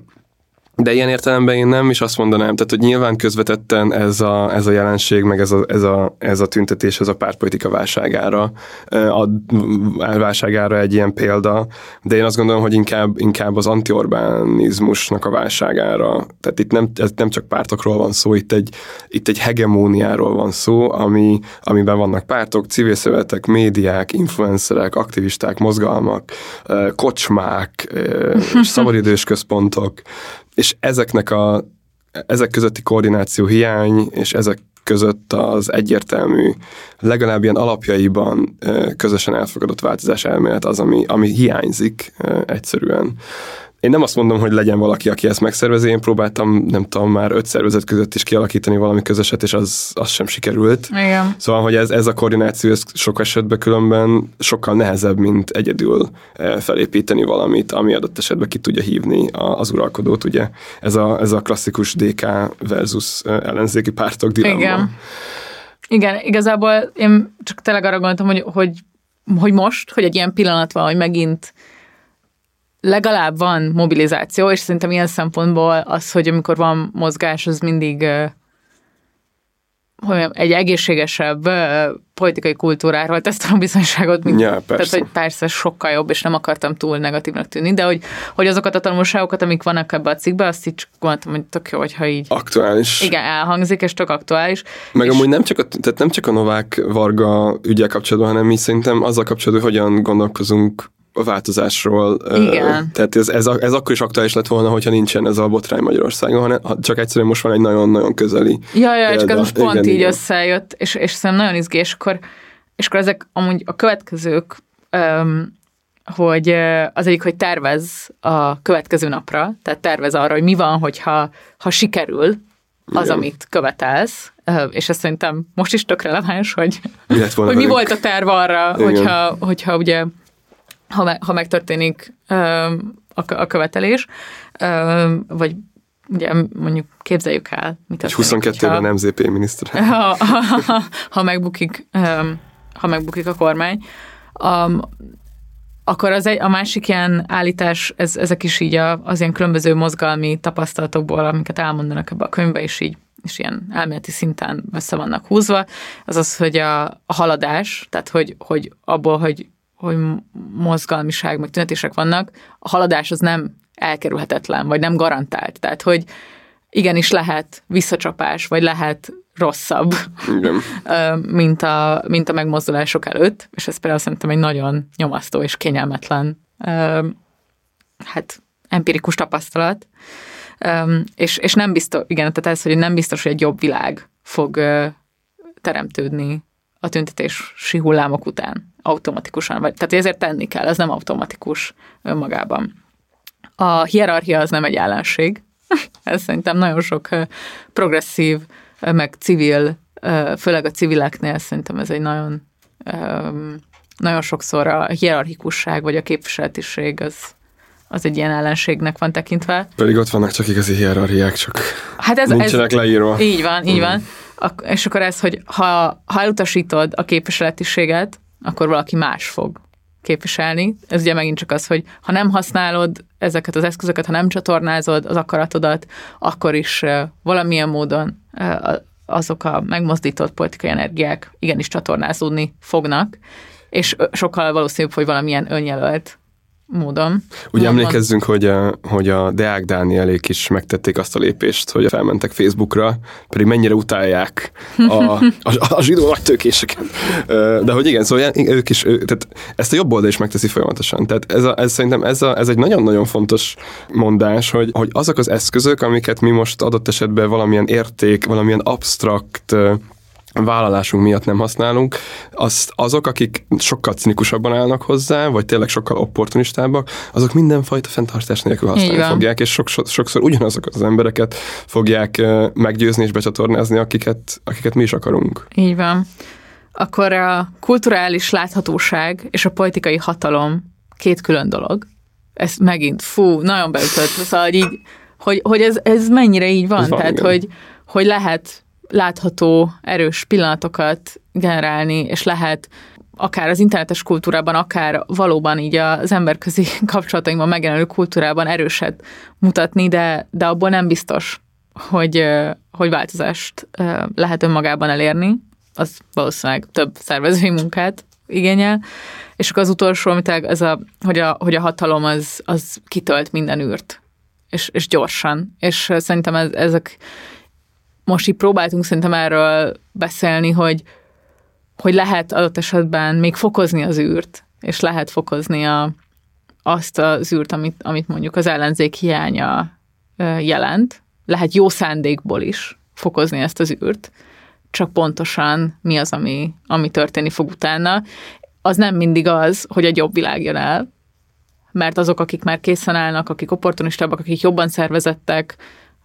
de ilyen értelemben én nem is azt mondanám, tehát hogy nyilván közvetetten ez a, ez a jelenség, meg ez a, ez, a, ez a tüntetés, ez a pártpolitika válságára, a válságára egy ilyen példa, de én azt gondolom, hogy inkább, inkább az antiorbánizmusnak a válságára, tehát itt nem, ez nem csak pártokról van szó, itt egy, itt egy hegemóniáról van szó, ami, amiben vannak pártok, civil szövetek, médiák, influencerek, aktivisták, mozgalmak, kocsmák, [laughs] szabadidős központok, és ezeknek a, ezek közötti koordináció hiány, és ezek között az egyértelmű, legalább ilyen alapjaiban közösen elfogadott változás elmélet az, ami, ami hiányzik egyszerűen. Én nem azt mondom, hogy legyen valaki, aki ezt megszervezi, én próbáltam, nem tudom, már öt szervezet között is kialakítani valami közöset, és az, az sem sikerült. Igen. Szóval, hogy ez, ez a koordináció ez sok esetben különben sokkal nehezebb, mint egyedül eh, felépíteni valamit, ami adott esetben ki tudja hívni az uralkodót, ugye. Ez a, ez a klasszikus DK versus eh, ellenzéki pártok dilemma. Igen. Igen, igazából én csak tényleg arra gondoltam, hogy, hogy, hogy most, hogy egy ilyen pillanat van, hogy megint legalább van mobilizáció, és szerintem ilyen szempontból az, hogy amikor van mozgás, az mindig hogy mondjam, egy egészségesebb politikai kultúráról tesz bizonyságot, mint, Ja, tehát persze. hogy persze sokkal jobb, és nem akartam túl negatívnak tűnni, de hogy, hogy azokat a tanulságokat, amik vannak ebbe a cikkbe, azt így csak gondoltam, hogy tök jó, hogyha így Aktuális. igen, elhangzik, és tök aktuális. Meg és amúgy nem csak, a, tehát nem csak a Novák Varga ügyel kapcsolatban, hanem mi szerintem azzal kapcsolatban, hogy hogyan gondolkozunk a változásról. Igen. Tehát ez, ez, ez akkor is aktuális lett volna, hogyha nincsen ez a botrány Magyarországon, hanem ha csak egyszerűen most van egy nagyon-nagyon közeli. Ja, ja, csak ez példa. most pont Igen, így igen. összejött, és, és szerintem nagyon izgi, és akkor, és akkor ezek amúgy a következők, öm, hogy az egyik, hogy tervez a következő napra, tehát tervez arra, hogy mi van, hogyha ha sikerül az, Igen. amit követelsz, és ez szerintem most is tök releváns, hogy, hogy mi volt a terv arra, Igen. hogyha, hogyha ugye ha, me, ha megtörténik a, a követelés, vagy ugye mondjuk képzeljük el, mit Egy 22-ben nem ZP miniszter. [laughs] ha, ha, ha, megbukik, öm, ha megbukik a kormány, um, akkor az egy, a másik ilyen állítás, ez, ezek is így a, az ilyen különböző mozgalmi tapasztalatokból, amiket elmondanak ebbe a könyvbe, és így és ilyen elméleti szinten össze vannak húzva, az az, hogy a, a haladás, tehát hogy, hogy abból, hogy, hogy mozgalmiság, meg tüntetések vannak, a haladás az nem elkerülhetetlen, vagy nem garantált. Tehát, hogy igenis lehet visszacsapás, vagy lehet rosszabb, Igen. [laughs] mint a, mint a megmozdulások előtt, és ez például szerintem egy nagyon nyomasztó és kényelmetlen hát empirikus tapasztalat. És, és nem biztos, igen, tehát ez, hogy nem biztos, hogy egy jobb világ fog teremtődni a tüntetési hullámok után automatikusan. Vagy, tehát ezért tenni kell, ez nem automatikus önmagában. A hierarchia az nem egy ellenség. [laughs] ez szerintem nagyon sok progresszív, meg civil, főleg a civileknél szerintem ez egy nagyon nagyon sokszor a hierarchikusság vagy a képviseletiség az, az egy ilyen ellenségnek van tekintve. Pedig ott vannak csak igazi hierarchiák, csak Hát ez, ez nincsenek leírva. így van, így van. Ak- és akkor ez, hogy ha, ha elutasítod a képviseletiséget, akkor valaki más fog képviselni. Ez ugye megint csak az, hogy ha nem használod ezeket az eszközöket, ha nem csatornázod az akaratodat, akkor is valamilyen módon azok a megmozdított politikai energiák igenis csatornázódni fognak, és sokkal valószínűbb, hogy valamilyen önjelölt módon. Ugye Van- emlékezzünk, hogy a, hogy a Deák Dánielék is megtették azt a lépést, hogy felmentek Facebookra, pedig mennyire utálják a, [laughs] a, a zsidó nagytőkéseket. De hogy igen, szóval ők is, ő- tehát ezt a jobb oldal is megteszi folyamatosan. Tehát ez, a, ez szerintem ez, a, ez egy nagyon-nagyon fontos mondás, hogy, hogy azok az eszközök, amiket mi most adott esetben valamilyen érték, valamilyen absztrakt ö, vállalásunk miatt nem használunk, azt azok, akik sokkal cinikusabban állnak hozzá, vagy tényleg sokkal opportunistábbak, azok mindenfajta fenntartás nélkül használni fogják, és sok, sokszor ugyanazokat az embereket fogják meggyőzni és becsatornázni, akiket, akiket mi is akarunk. Így van. Akkor a kulturális láthatóság és a politikai hatalom két külön dolog. Ez megint, fú, nagyon beütött. Szóval, hogy, így, hogy, hogy ez, ez mennyire így van. Ez van, Tehát, igen. hogy, hogy lehet látható, erős pillanatokat generálni, és lehet akár az internetes kultúrában, akár valóban így az emberközi [laughs] kapcsolatainkban megjelenő kultúrában erőset mutatni, de, de abból nem biztos, hogy, hogy változást lehet önmagában elérni. Az valószínűleg több szervezői munkát igényel. És akkor az utolsó, amit ez a, hogy, a, hogy a hatalom az, az kitölt minden űrt. És, és gyorsan. És szerintem ez, ezek most így próbáltunk szerintem erről beszélni, hogy, hogy lehet adott esetben még fokozni az űrt, és lehet fokozni a, azt az űrt, amit, amit mondjuk az ellenzék hiánya jelent. Lehet jó szándékból is fokozni ezt az űrt, csak pontosan mi az, ami, ami történni fog utána. Az nem mindig az, hogy egy jobb világ jön el, mert azok, akik már készen állnak, akik opportunistábbak, akik jobban szervezettek,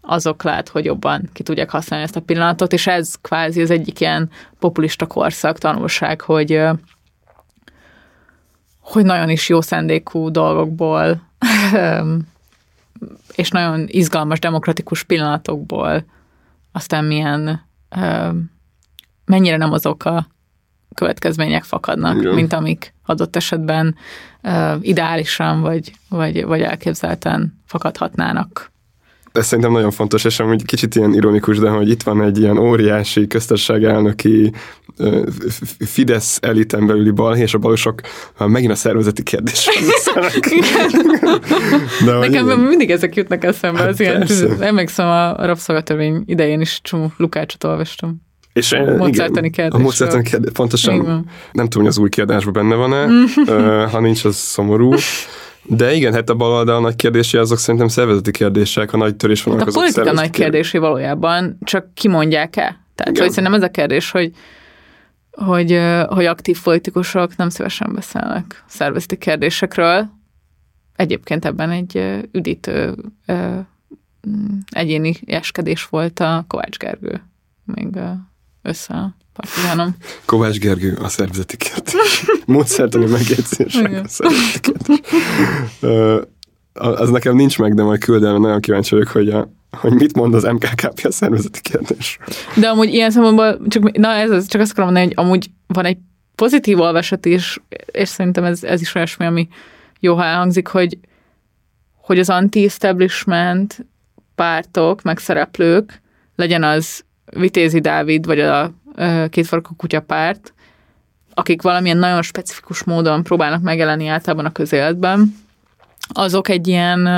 azok lehet, hogy jobban ki tudják használni ezt a pillanatot, és ez kvázi az egyik ilyen populista korszak tanulság, hogy hogy nagyon is jó szándékú dolgokból [laughs] és nagyon izgalmas, demokratikus pillanatokból aztán milyen mennyire nem azok a következmények fakadnak, Igen. mint amik adott esetben ideálisan vagy, vagy, vagy elképzelten fakadhatnának. Ez szerintem nagyon fontos, és amúgy kicsit ilyen ironikus, de hogy itt van egy ilyen óriási köztársaság elnöki ö, F- Fidesz eliten belüli balhé, és a balosok megint a szervezeti kérdés. [laughs] de Nekem igen. mindig ezek jutnak eszembe, Hát az ilyen, emlékszem a rabszolgatörvény idején is csomó Lukácsot olvastam. És A módszertani igen, kérdésről. A módszertani kérdés, pontosan. Nem tudom, hogy az új kiadásban benne van-e, ö, ha nincs, az szomorú. [laughs] De igen, hát a baloldal nagy kérdései azok szerintem szervezeti kérdések, a nagy törés Hát vannak a politika nagy kérdésé valójában, csak kimondják-e? Tehát, Igen. hogy szerintem ez a kérdés, hogy hogy, hogy aktív politikusok nem szívesen beszélnek szervezeti kérdésekről. Egyébként ebben egy üdítő egyéni eskedés volt a Kovács Gergő, még össze partizánom. Kovács Gergő, a szervezeti kérdés. [laughs] Módszertani megjegyzések, a szervezeti kérdés. Az nekem nincs meg, de majd küldel, nagyon kíváncsi vagyok, hogy, a, hogy mit mond az MKKP a szervezeti kérdés. De amúgy ilyen szempontból, csak, na ez az, csak azt akarom mondani, hogy amúgy van egy pozitív olvasat is, és szerintem ez, ez is olyasmi, ami jó, ha elhangzik, hogy, hogy az anti-establishment pártok, meg szereplők, legyen az Vitézi Dávid, vagy a ö, kétfarkú kutya párt, akik valamilyen nagyon specifikus módon próbálnak megjelenni általában a közéletben, azok egy ilyen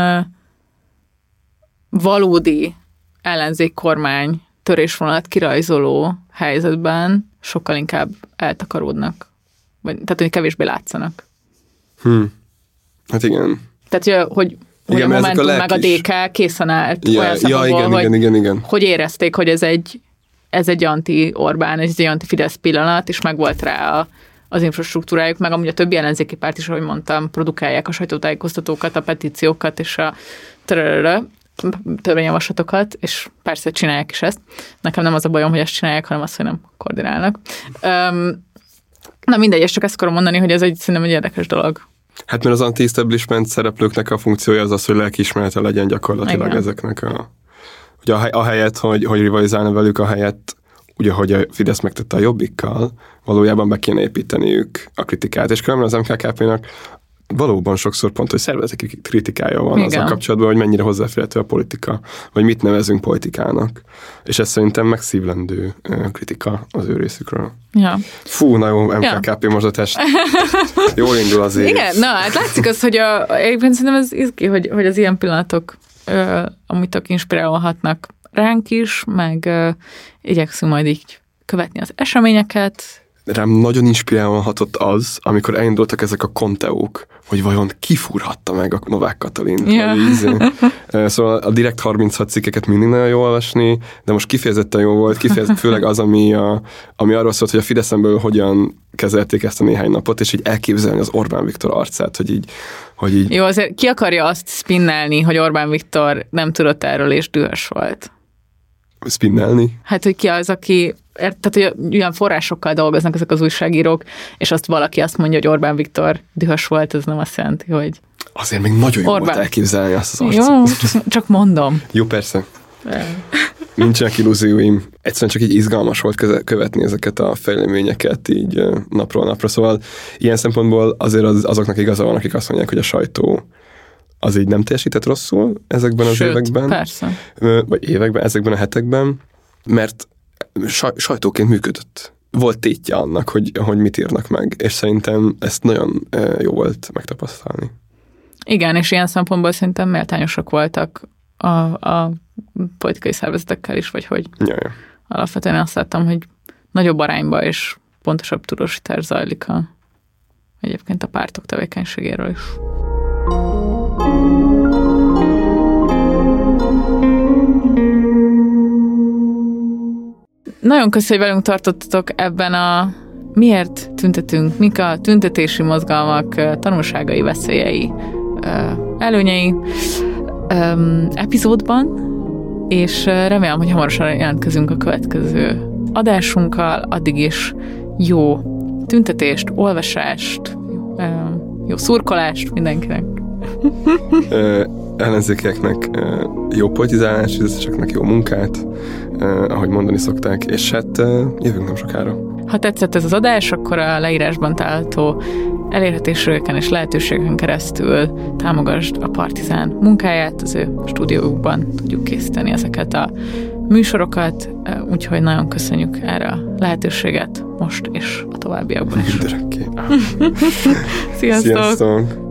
valódi ellenzékkormány törésvonalat kirajzoló helyzetben sokkal inkább eltakaródnak. Vagy, tehát, hogy kevésbé látszanak. Hm. Hát igen. Tehát, hogy, hogy, Igen, a ezek a Momentum meg a DK készen állt Ja, olyan ja igen, hogy, igen, igen, igen. hogy érezték, hogy ez egy, ez egy anti-Orbán, ez egy anti-Fidesz pillanat, és megvolt rá a, az infrastruktúrájuk, meg amúgy a többi ellenzéki párt is, ahogy mondtam, produkálják a sajtótájékoztatókat, a petíciókat és a törvényjavaslatokat, és persze csinálják is ezt. Nekem nem az a bajom, hogy ezt csinálják, hanem az, hogy nem koordinálnak. Um, na mindegy, és csak ezt akarom mondani, hogy ez egy szerintem egy érdekes dolog. Hát mert az anti-establishment szereplőknek a funkciója az az, hogy lelkiismerete legyen gyakorlatilag Igen. ezeknek a... Ugye a, hely- a helyet, hogy, hogy rivalizálna velük, a helyet, ugye, hogy a Fidesz megtette a jobbikkal, valójában be kéne építeniük a kritikát, és különben az MKKP-nak valóban sokszor pont, hogy szervezeti kritikája van Igen. azzal kapcsolatban, hogy mennyire hozzáférhető a politika, vagy mit nevezünk politikának. És ez szerintem megszívlendő kritika az ő részükről. Ja. Fú, na jó, MKKP ja. mozgatás. [laughs] Jól indul az év. Igen, na hát látszik az, hogy a, egyébként szerintem ez izgi, hogy, hogy az ilyen pillanatok amit tök inspirálhatnak ránk is, meg igyekszünk majd így követni az eseményeket. Rám nagyon inspirálóan hatott az, amikor elindultak ezek a konteók, hogy vajon kifúrhatta meg a Novák Katalin. Ja. [laughs] Szóval a Direkt 36 cikkeket mindig nagyon jó olvasni, de most kifejezetten jó volt, kifejezett [laughs] főleg az, ami, a, ami arról szólt, hogy a Fideszemből hogyan kezelték ezt a néhány napot, és így elképzelni az Orbán Viktor arcát, hogy így, hogy így Jó, azért ki akarja azt spinnelni, hogy Orbán Viktor nem tudott erről és dühös volt? spinnelni. Hát, hogy ki az, aki, tehát, hogy olyan forrásokkal dolgoznak ezek az újságírók, és azt valaki azt mondja, hogy Orbán Viktor dühös volt, ez nem azt jelenti, hogy Azért még nagyon jó Orbán. volt elképzelni azt az arcát. jó, csak mondom. Jó, persze. Nincsenek illúzióim. Egyszerűen csak így izgalmas volt követni ezeket a fejleményeket így napról napra. Szóval ilyen szempontból azért az, azoknak igaza van, akik azt mondják, hogy a sajtó az így nem teljesített rosszul ezekben az Sőt, években, persze. vagy években, ezekben a hetekben, mert saj, sajtóként működött. Volt tétje annak, hogy, hogy mit írnak meg, és szerintem ezt nagyon jó volt megtapasztalni. Igen, és ilyen szempontból szerintem méltányosak voltak a, a politikai szervezetekkel is, vagy hogy Ja, ja. alapvetően azt láttam, hogy nagyobb arányba és pontosabb tudósítás zajlik a, egyébként a pártok tevékenységéről is. Nagyon köszönjük, hogy velünk tartottatok ebben a miért tüntetünk, mik a tüntetési mozgalmak tanulságai, veszélyei, előnyei epizódban, és remélem, hogy hamarosan jelentkezünk a következő adásunkkal, addig is jó tüntetést, olvasást, jó szurkolást mindenkinek. ö, ellenzékeknek jó politizálás, csak jó munkát, ahogy mondani szokták, és hát jövünk nem sokára. Ha tetszett ez az adás, akkor a leírásban található elérhetéseken és lehetőségeken keresztül támogasd a Partizán munkáját, az ő stúdiójukban tudjuk készíteni ezeket a műsorokat, úgyhogy nagyon köszönjük erre a lehetőséget most és a továbbiakban is. [laughs] Sziasztok! Sziasztok!